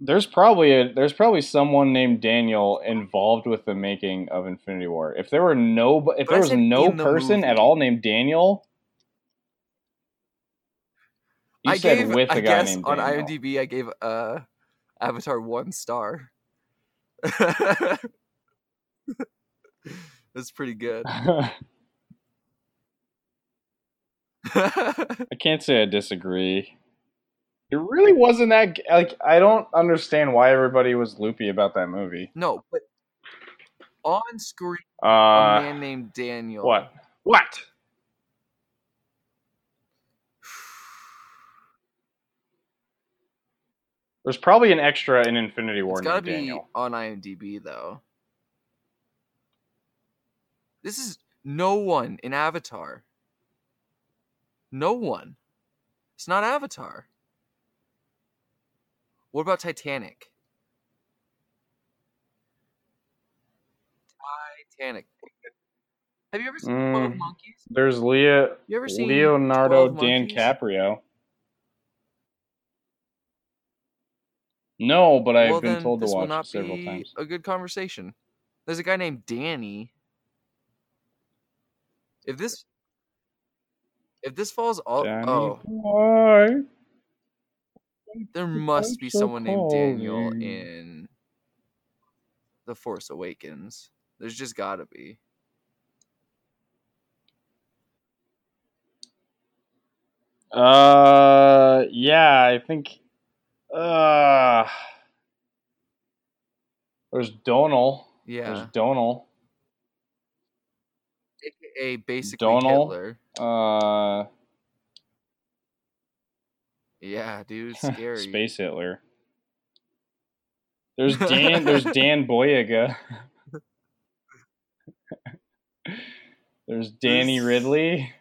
There's probably a there's probably someone named Daniel involved with the making of Infinity War. If there were no if But there was no the person at all named Daniel, you I said gave with a I guy guess named on Daniel. IMDb I gave uh Avatar one star. That's pretty good. I can't say I disagree. It really wasn't that like I don't understand why everybody was loopy about that movie. no, but on screen, a Uh, man named Daniel. what? What? There's probably an extra in Infinity War It's gotta be Daniel. on IMDb though. This is no one in Avatar. No one. It's not Avatar. What about Titanic? Titanic. Have you ever seen Mm. Monkeys? There's Leo You ever seen Leonardo 12? DiCaprio. No, but I've well, been told to watch it several times. a good conversation. There's a guy named Danny. If this, if this falls all, Danny oh, boy. there must be so someone named Daniel in The Force Awakens. There's just gotta be. Uh, yeah, I think. Uh, there's Domhnall. Yeah. There's Yeah, Domhnall. Aka basically Domhnall? Hitler. Uh, Yeah, dude, scary. Space Hitler. There's Dan. there's Dan Boyega. there's Danny Ridley.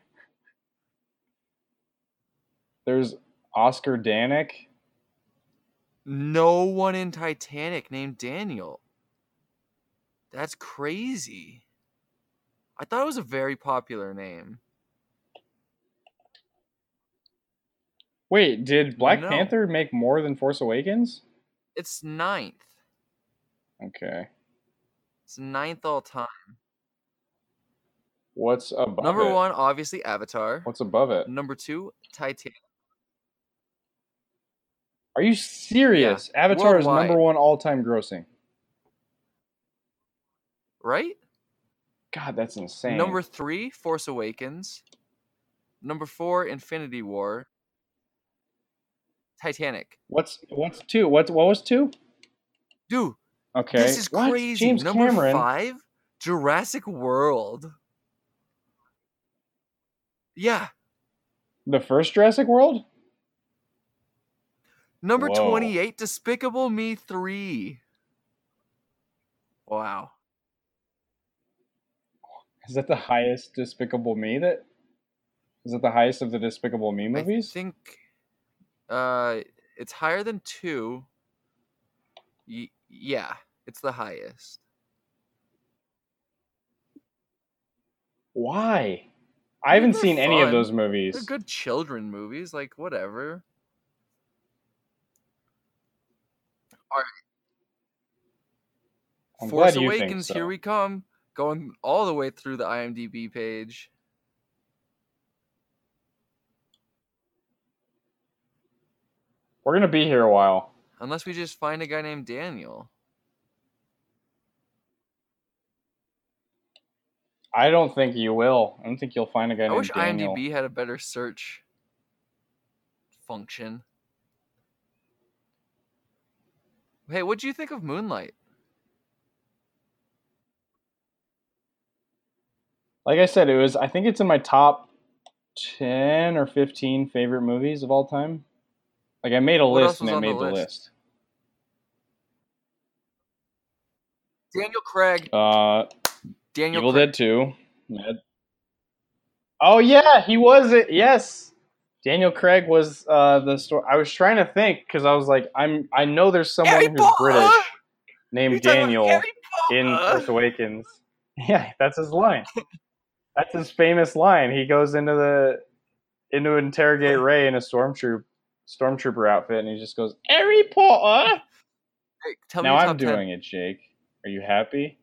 There's Oscar Danik. No one in Titanic named Daniel. That's crazy. I thought it was a very popular name. Wait, did Black No. Panther make more than Force Awakens? It's ninth. Okay. It's ninth all time. What's above Number it? one, obviously Avatar. What's above it? Number two, Titanic. Are you serious? Avatar is number one all time grossing. Right? God, that's insane. Number three, Force Awakens. Number four, Infinity War. Titanic. what's what's two? What what was two? Dude, Okay. this is What? crazy. James Number Cameron. five, Jurassic World. Yeah. The first Jurassic World? Number Whoa. 28, Despicable Me 3. Wow. Is that the highest Despicable Me that? Is that the highest of the Despicable Me movies? I think uh it's higher than 2. Y- yeah, it's the highest. Why? I haven't seen any of those movies. They're good children movies, like whatever. I'm Force glad you think Awakens, so. here we come. Going all the way through the IMDb page. We're gonna be here a while. Unless we just find a guy named Daniel. I don't think you will. I don't think you'll find a guy I named wish Daniel. IMDb had a better search function. Hey, what do you think of Moonlight? Like I said, it was. I think it's in my top ten or fifteen favorite movies of all time. Like I made a What list and I the made the list? list. Daniel Craig. Uh, Daniel Evil Craig. Dead Two. Mad- Oh yeah, he was it. Yes, Daniel Craig was uh, the story. I was trying to think because I was like, I'm. I know there's someone Harry who's Potter! British named Daniel in? Force Awakens. Yeah, that's his line. that's his famous line. He goes into the into interrogate Rey in a stormtroop stormtrooper outfit, and he just goes, "Harry Potter." Hey, tell now me I'm top 10. doing it, Jake. Are you happy?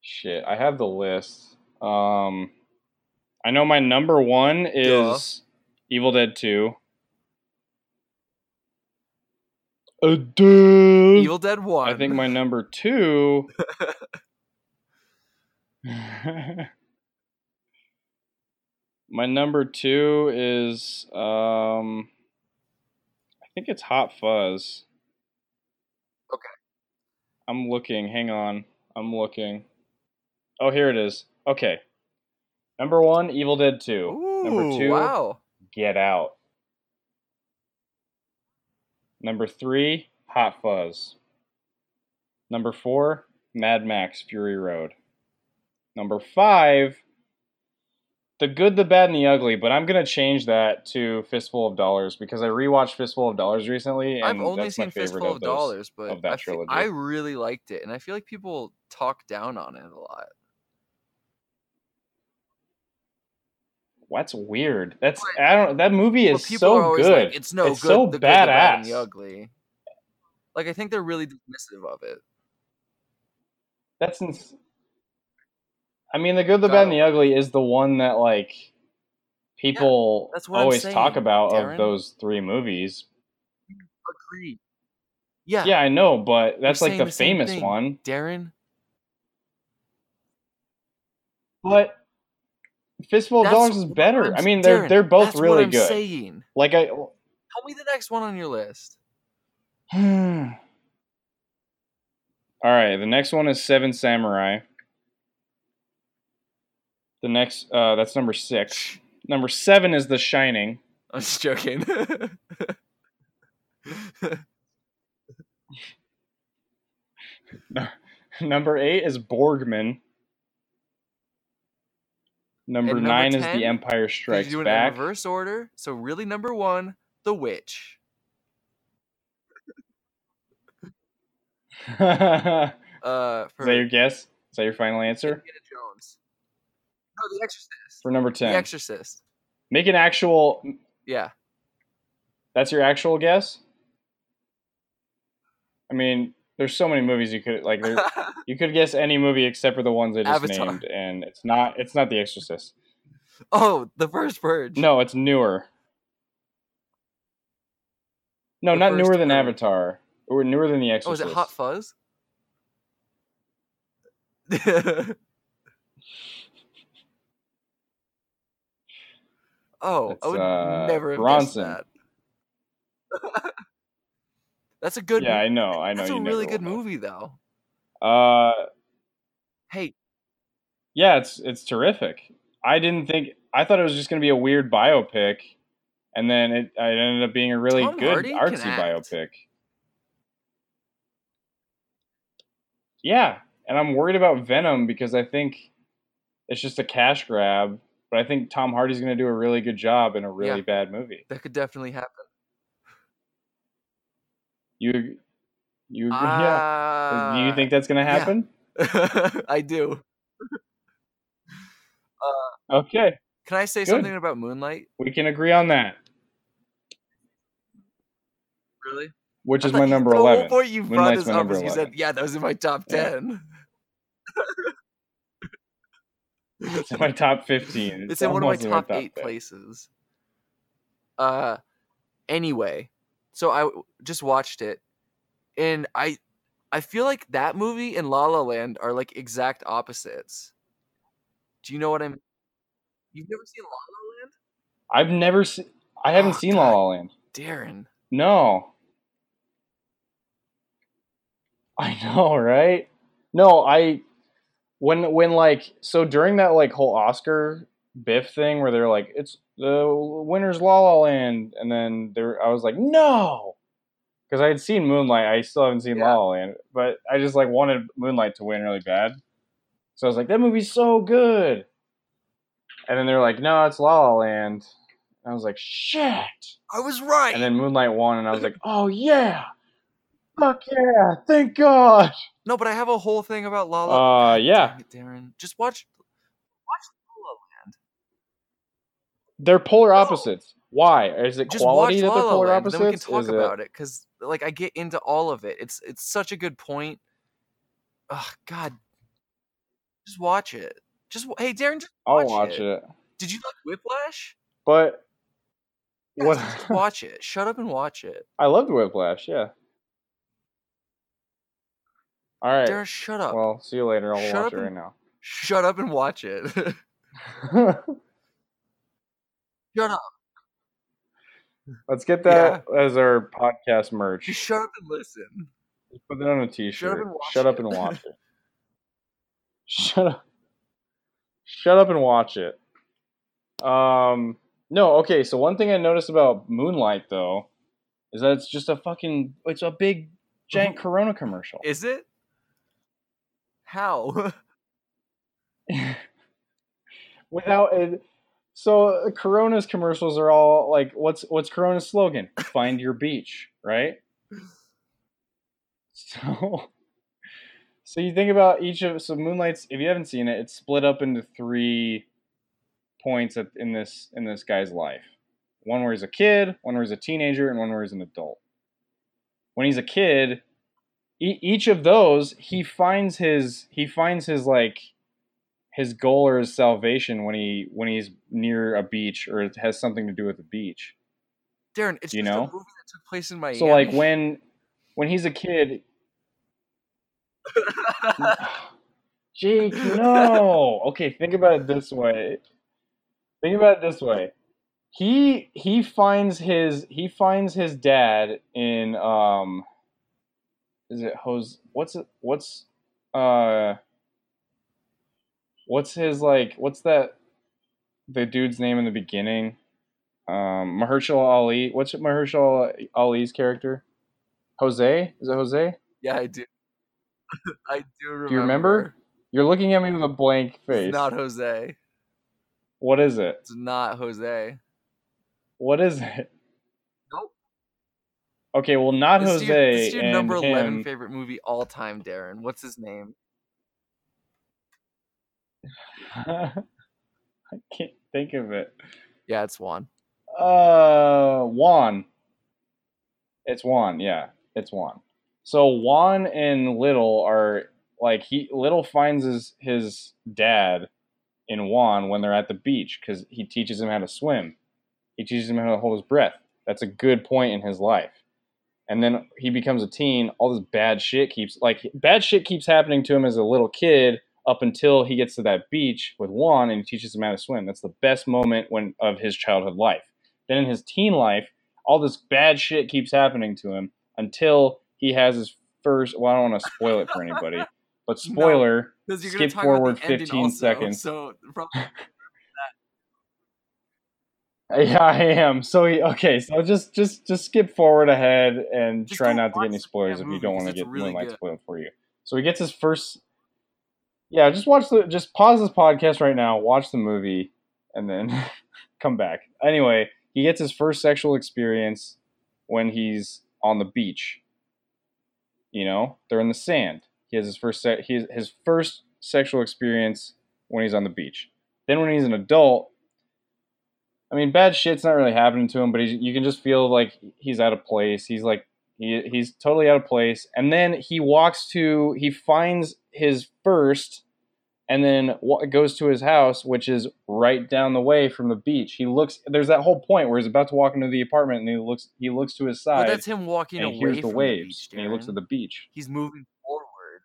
Shit, I have the list. Um, I know my number one is Evil Dead Two. A dude. Evil Dead One. I think my number two. my number two is um. I think it's Hot Fuzz. Okay. I'm looking. Hang on. I'm looking. Oh, here it is. Okay. Number one, Evil Dead Two. Ooh, number two, Wow. Get Out. Number three, Hot Fuzz. Number four, Mad Max Fury Road. Number five, The Good, the Bad, and the Ugly, but I'm gonna change that to Fistful of Dollars because I rewatched Fistful of Dollars recently, and I've only seen Fistful of of those. Dollars, but of I, fe- trilogy. I really liked it, and I feel like people talk down on it a lot. That's weird. That's I don't. That movie is people so are always good. like, "It's no It's good. so the good, the bad, and the ugly." Like I think they're really dismissive of it. That's. Ins- I mean, the good, the bad, and the ugly is the one that like people I'm always talk about Darren. of those three movies. Agreed. Yeah, Yeah, I know, but that's like the, the famous thing. one. Darren. But Fistful of Dollars is better. I mean, they're Darren, they're both that's really what I'm good. Saying. Like I. Tell me the next one on your list. All right, the next one is Seven Samurai. The next, uh, that's number six. Number seven is The Shining. I'm just joking. Number eight is Borgman. Number, number nine is The Empire Strikes you do it Back. in reverse order? So really, number one, The Witch. is Uh, for that your guess? Is that your final answer. No, The Exorcist. for number 10. The? Exorcist. Make an actual. Yeah. That's your actual guess. I mean, there's so many movies you could like. There, you could guess any movie except for the ones I just Avatar. named, and it's not. It's not The Exorcist. oh, The First Purge. No, it's newer. No, The not first newer than Purge. Avatar. Or newer than The Oh, Exorcist. is it Hot Fuzz? oh, I would uh, never have Bronson. guessed that. That's a good. yeah, I know. I know. That's a really good movie, though. Uh, Hey, yeah, it's it's terrific. I didn't think. I thought it was just going to be a weird biopic, and then it, it ended up being a really Tom good Hardy artsy biopic. Yeah, and I'm worried about Venom because I think it's just a cash grab. But I think Tom Hardy's going to do a really good job in a really Yeah. bad movie. that could definitely happen. You, you, yeah. Do you Uh, think that's going to yeah. happen? I do. Okay, Can I say Good. something about Moonlight? we can agree on that. Really? Which is my number the whole eleven. point you brought this my up is you said, "Yeah, that was in my top Yeah. 10. It's in my top fifteen. It's in one of my almost top eight 10. places. Uh, anyway, so I just watched it, and I, I feel like that movie and La La Land are like exact opposites. Do you know what I'm? You've never seen La La Land, I've never seen. I haven't Oh, seen La La Land. Darren? No. I know, right? No, I when when like so during that like whole Oscar Biff thing where they're like it's the winner's La La Land and then there I was like no! Because I had seen Moonlight. I still haven't seen Yeah. La La Land but I just like wanted Moonlight to win really bad. So I was like that movie's so good! And then they're like no it's La La Land. And I was like shit! I was right. and then Moonlight won, and I was like, "Oh yeah, fuck yeah, thank God." no, but I have a whole thing about La La. Uh, yeah, it, Darren. Just watch, watch La La Land. they're polar opposites. Why? Is it just quality watch that La they're La polar Land, opposites? then we can talk Is it- about it because like I get into all of it. It's it's such a good point. Oh God, just watch it. Just hey Darren, just I'll watch watch it. it. did you like Whiplash? But Yeah, what? just watch it. Shut up and watch it. I loved Whiplash. Yeah, All right. Darren, shut up. Well, see you later. I'll Shut watch it right and- now. shut up and watch it. shut up. Let's get that as our podcast merch. Just shut up and listen. Just put it on a t-shirt. and watch Shut up and watch it. Shut up. Shut up and watch it. Um no, okay, so one thing I noticed about Moonlight though is that it's just a fucking it's a big giant corona commercial. Is it? How? Without it so uh, Corona's commercials are all like what's what's Corona's slogan? Find your beach, right? So So you think about each of so Moonlight's if you haven't seen it, it's split up into three points in this in this guy's life. One where he's a kid, one where he's a teenager, and one where he's an adult. When he's a kid, e- each of those he finds his he finds his like his goal or his salvation when he when he's near a beach or it has something to do with the beach. Darren, it's You just know? a movie that took place in Miami. So like when when he's a kid, Jake, no. Okay, think about it this way. Think about it this way. He he finds his he finds his dad in um is it Jose what's it what's uh what's his like what's that the dude's name in the beginning? Um Mahershala Ali. What's Mahershala Ali's character? Jose? Is it Jose? yeah, I do. I do remember. Do you remember? You're looking at me with a blank face. It's not Jose. What is it? It's not Jose. What is it? Okay, well, not This Jose your, this is your number eleven him. favorite movie all time, Darren. What's his name? I can't think of it. Yeah, it's Juan. Uh, Juan. It's Juan. Yeah, it's Juan. So Juan and Little are like he Little finds his his dad in Juan when they're at the beach because he teaches him how to swim. He teaches him how to hold his breath. That's a good point in his life. And then he becomes a teen. All this bad shit keeps like bad shit keeps happening to him as a little kid up until he gets to that beach with Juan and he teaches him how to swim. That's the best moment when of his childhood life. Then in his teen life, all this bad shit keeps happening to him until he has his first. Well, I don't want to spoil it for anybody, but spoiler. Gonna Skip talk about forward the 15 also, seconds. So probably Yeah, I am. So he, okay, so just just just skip forward ahead and Just try don't to get any spoilers if you don't want to get really Moonlight good. spoiled for you. So he gets his first. Yeah, just watch the just pause this podcast right now, watch the movie, and then come back. Anyway, he gets his first sexual experience when he's on the beach. You know, they're in the sand. He has his first se- he has his first sexual experience when he's on the beach. Then when he's an adult, I mean, bad shit's not really happening to him, but he's, you can just feel like he's out of place. He's like he, he's totally out of place. And then he walks to he finds his first, and then goes to his house, which is right down the way from the beach. He looks. There's that whole point where he's about to walk into the apartment, and he looks. He looks to his but side, that's him walking away he hears the waves, the beach, and he looks at the beach. He's moving forward.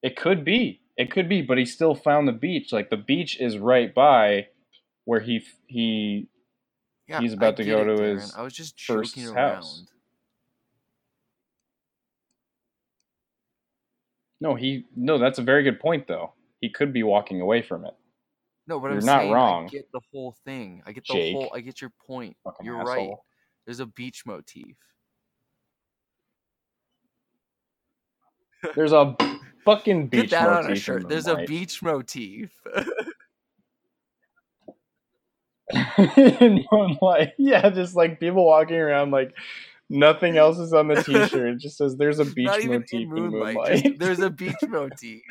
It could be. It could be, but he still found the beach. Like the beach is right by where he he Yeah, He's I about to go it, to Darren. his I was just first joking house. around. No, he no, that's a very good point though. He could be walking away from it. No, but You're I'm not saying wrong. I get the whole thing. I get the Jake. whole. I get your point. You're asshole. right. There's a beach motif. There's a fucking beach Get that on a shirt. the There's a beach motif. in Moonlight. Yeah, just like people walking around like nothing else is on the t-shirt. It just says there's a beach Not motif in in moonlight. Moonlight. Just, there's a beach motif.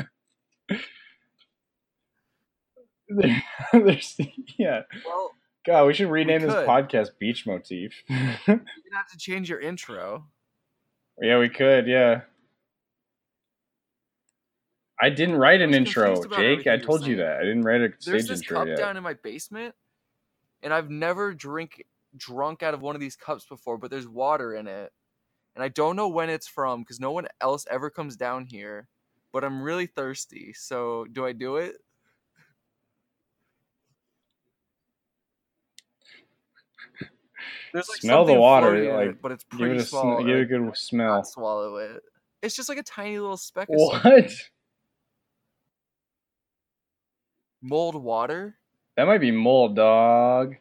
there's yeah. Well, God, we should rename this podcast Beach Motif. you're have to change your intro. yeah, we could, yeah. I didn't write an intro, Jake. I you told you that. I didn't write a There's stage this intro cup yet. down in my basement, and I've never drink drunk out of one of these cups before. But there's water in it, and I don't know when it's from because no one else ever comes down here. But I'm really thirsty, so do I do it? There's like Smell the water, like, it, but it's Give pretty it a, small. sm- give it a good smell. swallow it. It's just like a tiny little speck. What? mold water. That might be mold, dog.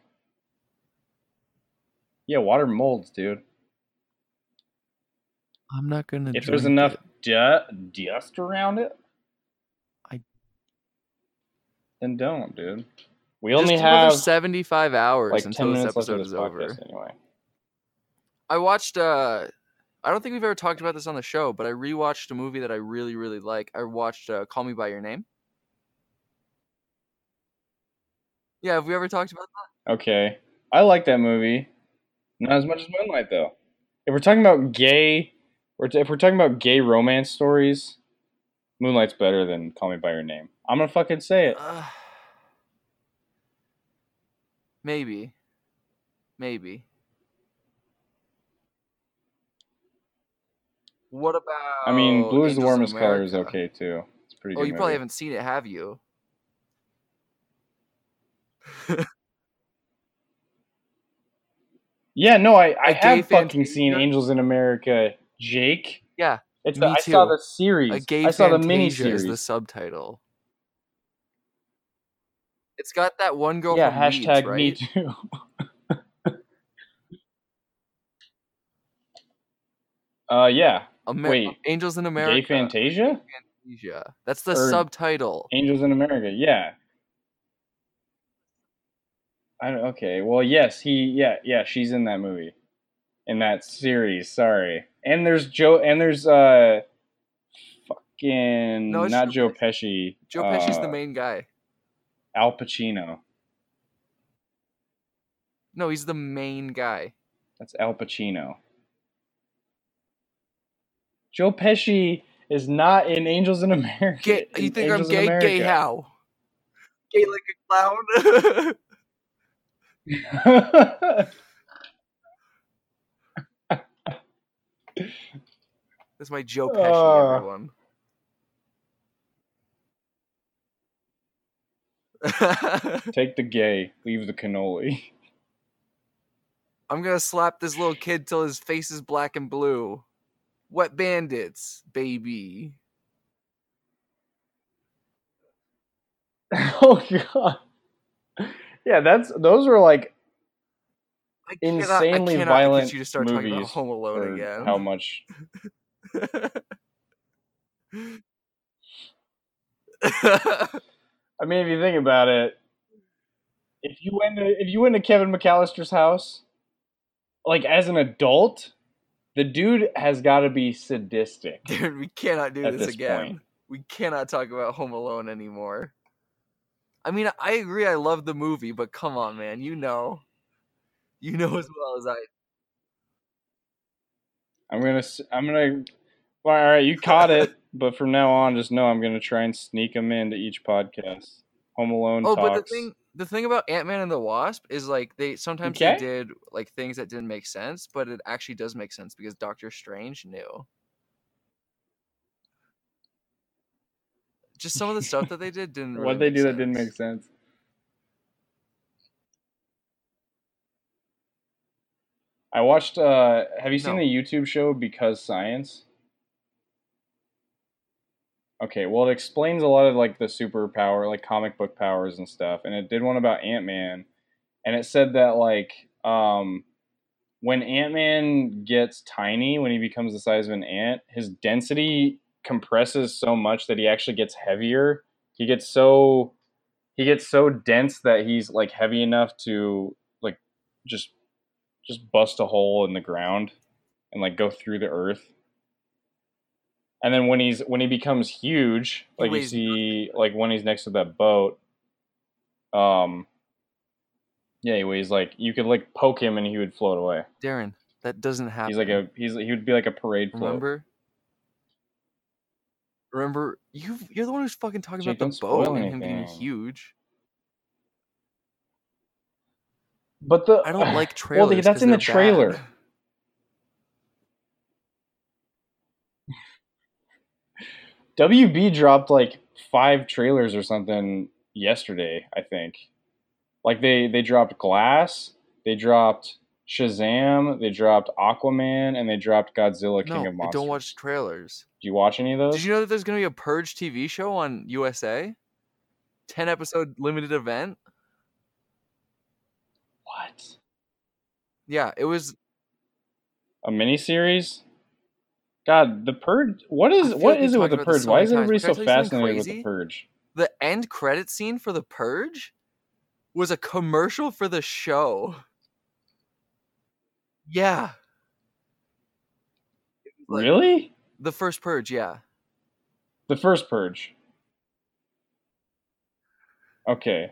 Yeah, water molds, dude. I'm not gonna. If there's enough du- dust around it, I- then don't, dude. We only have 75 hours like until this minutes left of episode is over. anyway. I watched. uh I don't think we've ever talked about this on the show, but I rewatched a movie that I really, really like. I watched uh, Call Me by Your Name. Yeah, have we ever talked about that? Okay, I like that movie. Not as much as Moonlight, though. If we're talking about gay, or if we're talking about gay romance stories, Moonlight's better than Call Me by Your Name. I'm gonna fucking say it. Uh, maybe, maybe. What about? I mean, Blue is the warmest color is okay too. It's pretty. Oh, you probably movie. haven't seen it, have you? Yeah, no, I, I have fucking seen Fantasia? Angels in America, Jake. Yeah, It's me the, I saw too. the series. A gay I saw the mini series. the subtitle. It's got that one girl yeah, hashtag right? me too. uh, yeah, Amer- Wait, Angels in America. gay Fantasia, Fantasia. That's the Or- subtitle. Angels in America. Yeah. I don't, okay. Well, yes, he. Yeah, yeah, she's in that movie, in that series. Sorry, and there's Joe, and there's uh, fucking No, not Joe Pesci. Joe Pesci's the uh, main guy. Al Pacino. No, he's the main guy. That's Al Pacino. Joe Pesci is not in Angels in America. Gay, you think Angels I'm gay? Gay how? Gay like a clown? That's my Joe Pesci, Uh. everyone. Take the gay, leave the cannoli. I'm gonna slap this little kid till his face is black and blue. Wet bandits, baby. oh god. Yeah, that's those are like I cannot, I insanely cannot violent get you to start talking about Home Alone again. how much I mean if you think about it, if you went to if you went to Kevin McAllister's house, like as an adult, the dude has gotta be sadistic. Dude, we cannot do this, this again. point. We cannot talk about Home Alone anymore. I mean, I agree. I love the movie, but come on, man. You know, you know as well as I. I'm gonna. I'm gonna. Well, all right, you caught it, but from now on, just know I'm gonna try and sneak them into each podcast. Home Alone Oh, talks. but the thing, the thing about Ant Man and the Wasp is like they sometimes Okay. they did like things that didn't make sense, but it actually does make sense because Doctor Strange knew. Just some of the stuff that they did didn't. Really what they do that didn't make sense. I watched. uh Have you seen No. the YouTube show Because Science? Okay, well, it explains a lot of like the superpower, like comic book powers and stuff, and it did one about Ant Man, and it said that like um when Ant Man gets tiny, when he becomes the size of an ant, his density compresses so much that he actually gets heavier. He gets so he gets so dense that he's like heavy enough to like just just bust a hole in the ground and like go through the earth. And then when he's when he becomes huge, like you see like when he's next to that boat, um yeah, he weighs like you could like poke him and he would float away. Darren, that doesn't happen. He's like a he's he would be like a parade float. Remember? Remember, you you're the one who's fucking talking Jake, about the boat and him being huge. But the I don't uh, like trailers. Well, that's in the trailer. Bad. WB dropped like five trailers or something yesterday, I think. Like they they dropped Glass, they dropped Shazam, they dropped Aquaman, and they dropped Godzilla King no, of I don't watch trailers. Do you watch any of those? Did you know that there's gonna be a Purge TV show on USA? Ten episode limited event. what? Yeah, it was. A miniseries? God, the Purge. What I what like is it with the Purge? so Why is everybody but can I so fascinated with the? Purge? The end credit scene for the Purge was a commercial for the show. Yeah. Like- Really? The first Purge, yeah. The first Purge. Okay,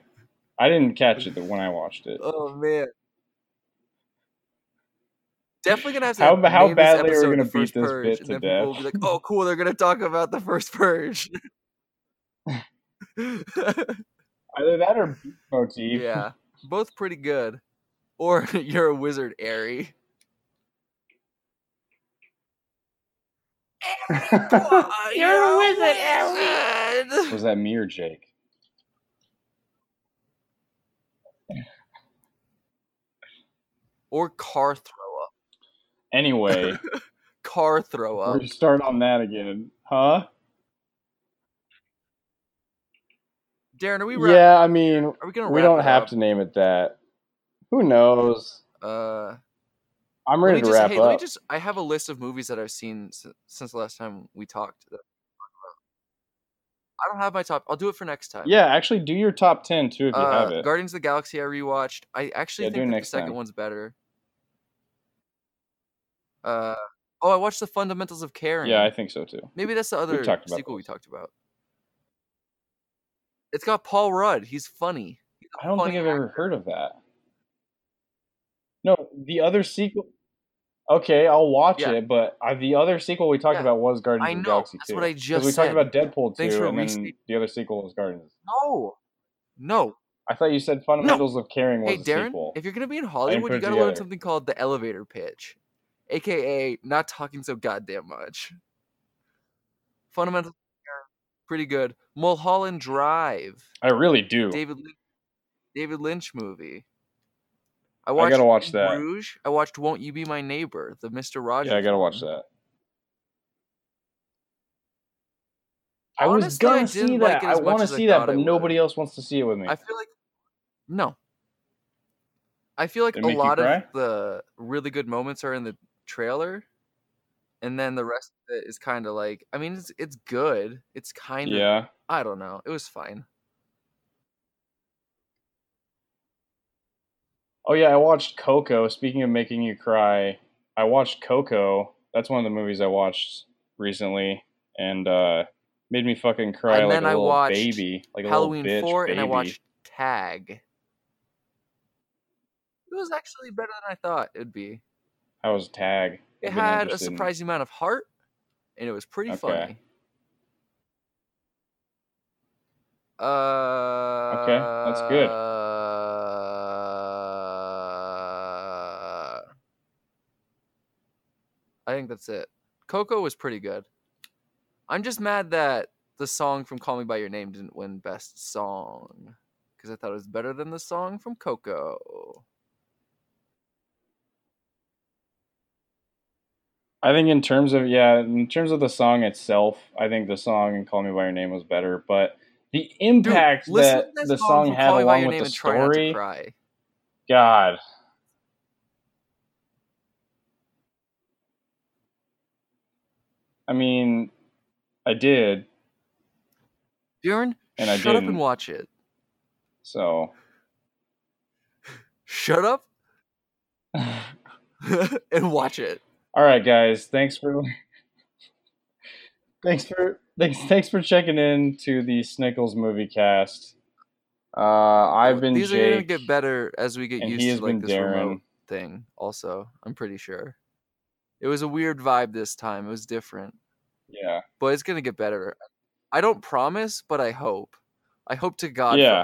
I didn't catch it when I watched it. Oh man. Definitely gonna have to How- how name this badly are we gonna beat this Purge, bit and to then people will be like, "Oh, cool! They're gonna talk about the first Purge." Either that or Beat motif. yeah, both pretty good. Or you're a wizard, Harry. You're a wizard, Harry. Was that me or Jake? Or car throw up. Anyway, Car throw up. we start on that again, huh? Darren, are we? Wrap- Yeah, I mean, Are we gonna? we don't have up? to name it that. Who knows? Uh, I'm ready to just, wrap hey, let me up. just. I have a list of movies that I've seen s- since the last time we talked. I don't have my top. I'll do it for next time. Yeah, actually, do your top ten too if you Uh, have it. Guardians of the Galaxy I rewatched. I actually Yeah, think the second time. one's better. Uh oh, I watched the Fundamentals of Caring. Yeah, I think so too. Maybe that's the other sequel we talked about. It's got Paul Rudd. He's funny. He's I don't think I've ever heard of that. No, the other sequel. Okay, I'll watch Yeah. it, but uh, the other sequel we talked Yeah, about was Guardians I of the know, Galaxy that's 2. what I just we said. talked about Deadpool 2, Thanks for and then the other sequel was Guardians. No, no. I thought you said Fundamentals of Caring was Hey a Darren, sequel. if you're gonna be in Hollywood, you gotta learn something called the elevator pitch, aka not talking so goddamn much. Fundamentals, of Caring, pretty good. Mulholland Drive. I really do. David Lynch, David Lynch movie. I I gotta watch that. Bruges. I watched Won't You Be My Neighbor, the Mister Rogers. Yeah, I gotta watch that. I was Honestly, I gonna see didn't like that. I want to I see that, but I would. nobody else wants to see it with me. I feel like no. I feel like a lot of the really good moments are in the trailer, and then the rest of it is kind of like. I mean, it's it's good. It's kind of. yeah. I don't know. It was fine. Oh yeah, I watched Coco. Speaking of making you cry, I watched Coco. That's one of the movies I watched recently, and uh, made me fucking cry And like then a I little watched baby, like a Halloween little bitch four, baby. and I watched Tag. It was actually better than I thought it'd be. How was Tag? It had a interested in- surprising amount of heart, and it was pretty Okay. funny. Uh, okay, that's good. I think that's it. Coco was pretty good. I'm just mad that the song from Call Me by Your Name didn't win Best Song because I thought it was better than the song from Coco. I think in terms of yeah, in terms of the song itself, I think the song and "Call Me by Your Name" was better, but the impact listen that the song song had Call Me by along with the and try not to story. God. I mean, I did, Darren, And I shut up didn't. and watch it. so Shut up and watch it. All right, guys. Thanks for thanks for thanks thanks for checking in to the Snickles movie cast. Uh, I've been These Jake. are gonna get better as we get used to like this Darren. remote thing. Also, I'm pretty sure it was a weird vibe this time. It was different, Yeah, but it's gonna get better. I don't promise, but I hope. I hope to God. Yeah.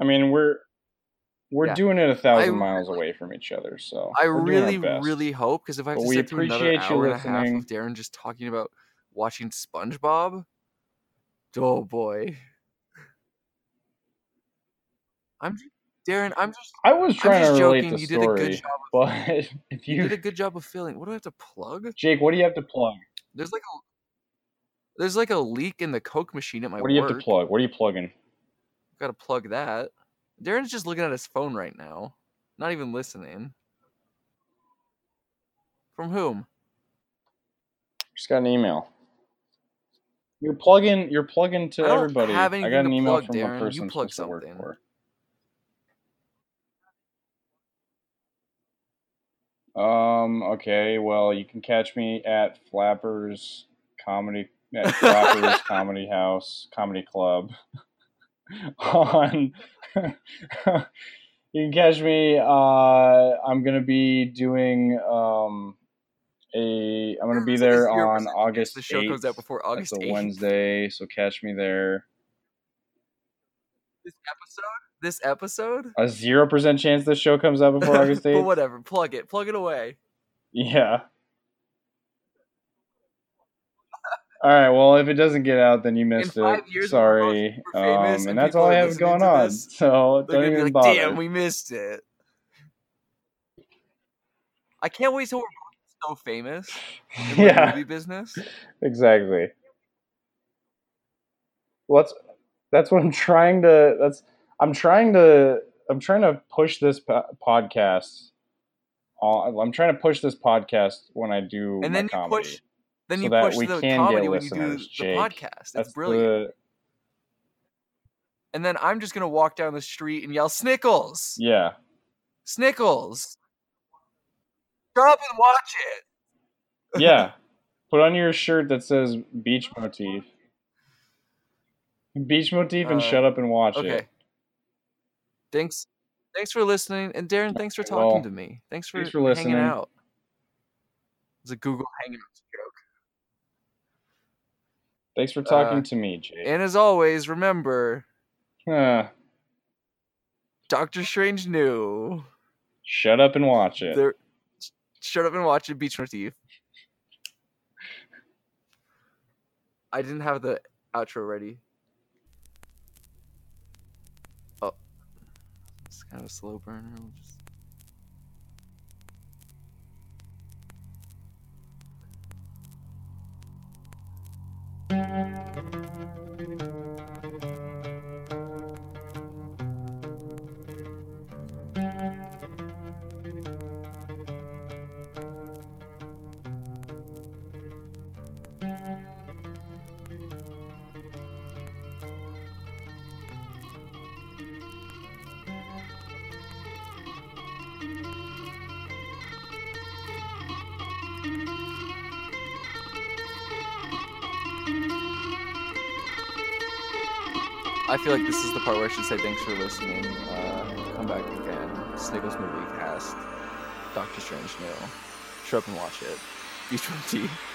I mean we're we're Yeah. doing it a thousand I miles away from each other. So I we're doing our really, really hope because if I have But to sit through another hour and a half of Darren just talking about watching SpongeBob, oh boy. I'm just, Darren. I'm just. I was I'm trying just to relate joking. the You did a good story, job. Of, but if you you, did a good job of filling. What do I have to plug? Jake, what do you have to plug? There's like a. There's like a leak in the Coke machine at my What do you work. have to plug? What are you plugging? Got to plug that. Darren's just looking at his phone right now, not even listening. From whom? Just got an email. You're plugging. You're plugging to I everybody. I got an email plug, from Darren. a person I'm plug to work for. Um. Okay. Well, you can catch me at Flappers Comedy at Flappers Comedy House Comedy Club. On. you can catch me. Uh, I'm gonna be doing um a. I'm gonna be a there on August. The show comes out 8th. before August a 8th. Wednesday, so catch me there. This episode? This episode? A zero percent chance this show comes out before August but whatever. Plug it. Plug it away. Yeah. All right. Well, if it doesn't get out, then you missed it. years when we're both Sorry. Um, and and that's all I have going on. this, So don't even like, bother. damn, we missed it. I can't wait till we're so famous in the yeah. movie business. Exactly. Well, that's that's what I'm trying to. That's I'm trying to. I'm trying to push this po- podcast. On, I'm trying to push this podcast when I do And then you comedy. push then so you push the comedy when you do the Jake. podcast. That's It's brilliant. the And then I'm just gonna walk down the street and yell Snickles. yeah. Snickles. Shut up and watch it. Yeah. Put on your shirt that says beach motif. Beach motif and Uh, shut up and watch Okay. it. Thanks. Thanks for listening, and Darren, thanks for talking well, to me. Thanks for, thanks for hanging out. It's a Google Hangouts joke. Thanks for talking Uh, to me, Jake. And as always, remember, Uh, Doctor Strange knew. shut up and watch it. There, shut up and watch it. Beach motif. I didn't have the outro ready. Oh, it's kind of a slow burner. We'll just... feel like this is the part where I should say thanks for listening. Uh, come back again. Snickles movie cast. Doctor Strange knew. Show up and watch it. Motif.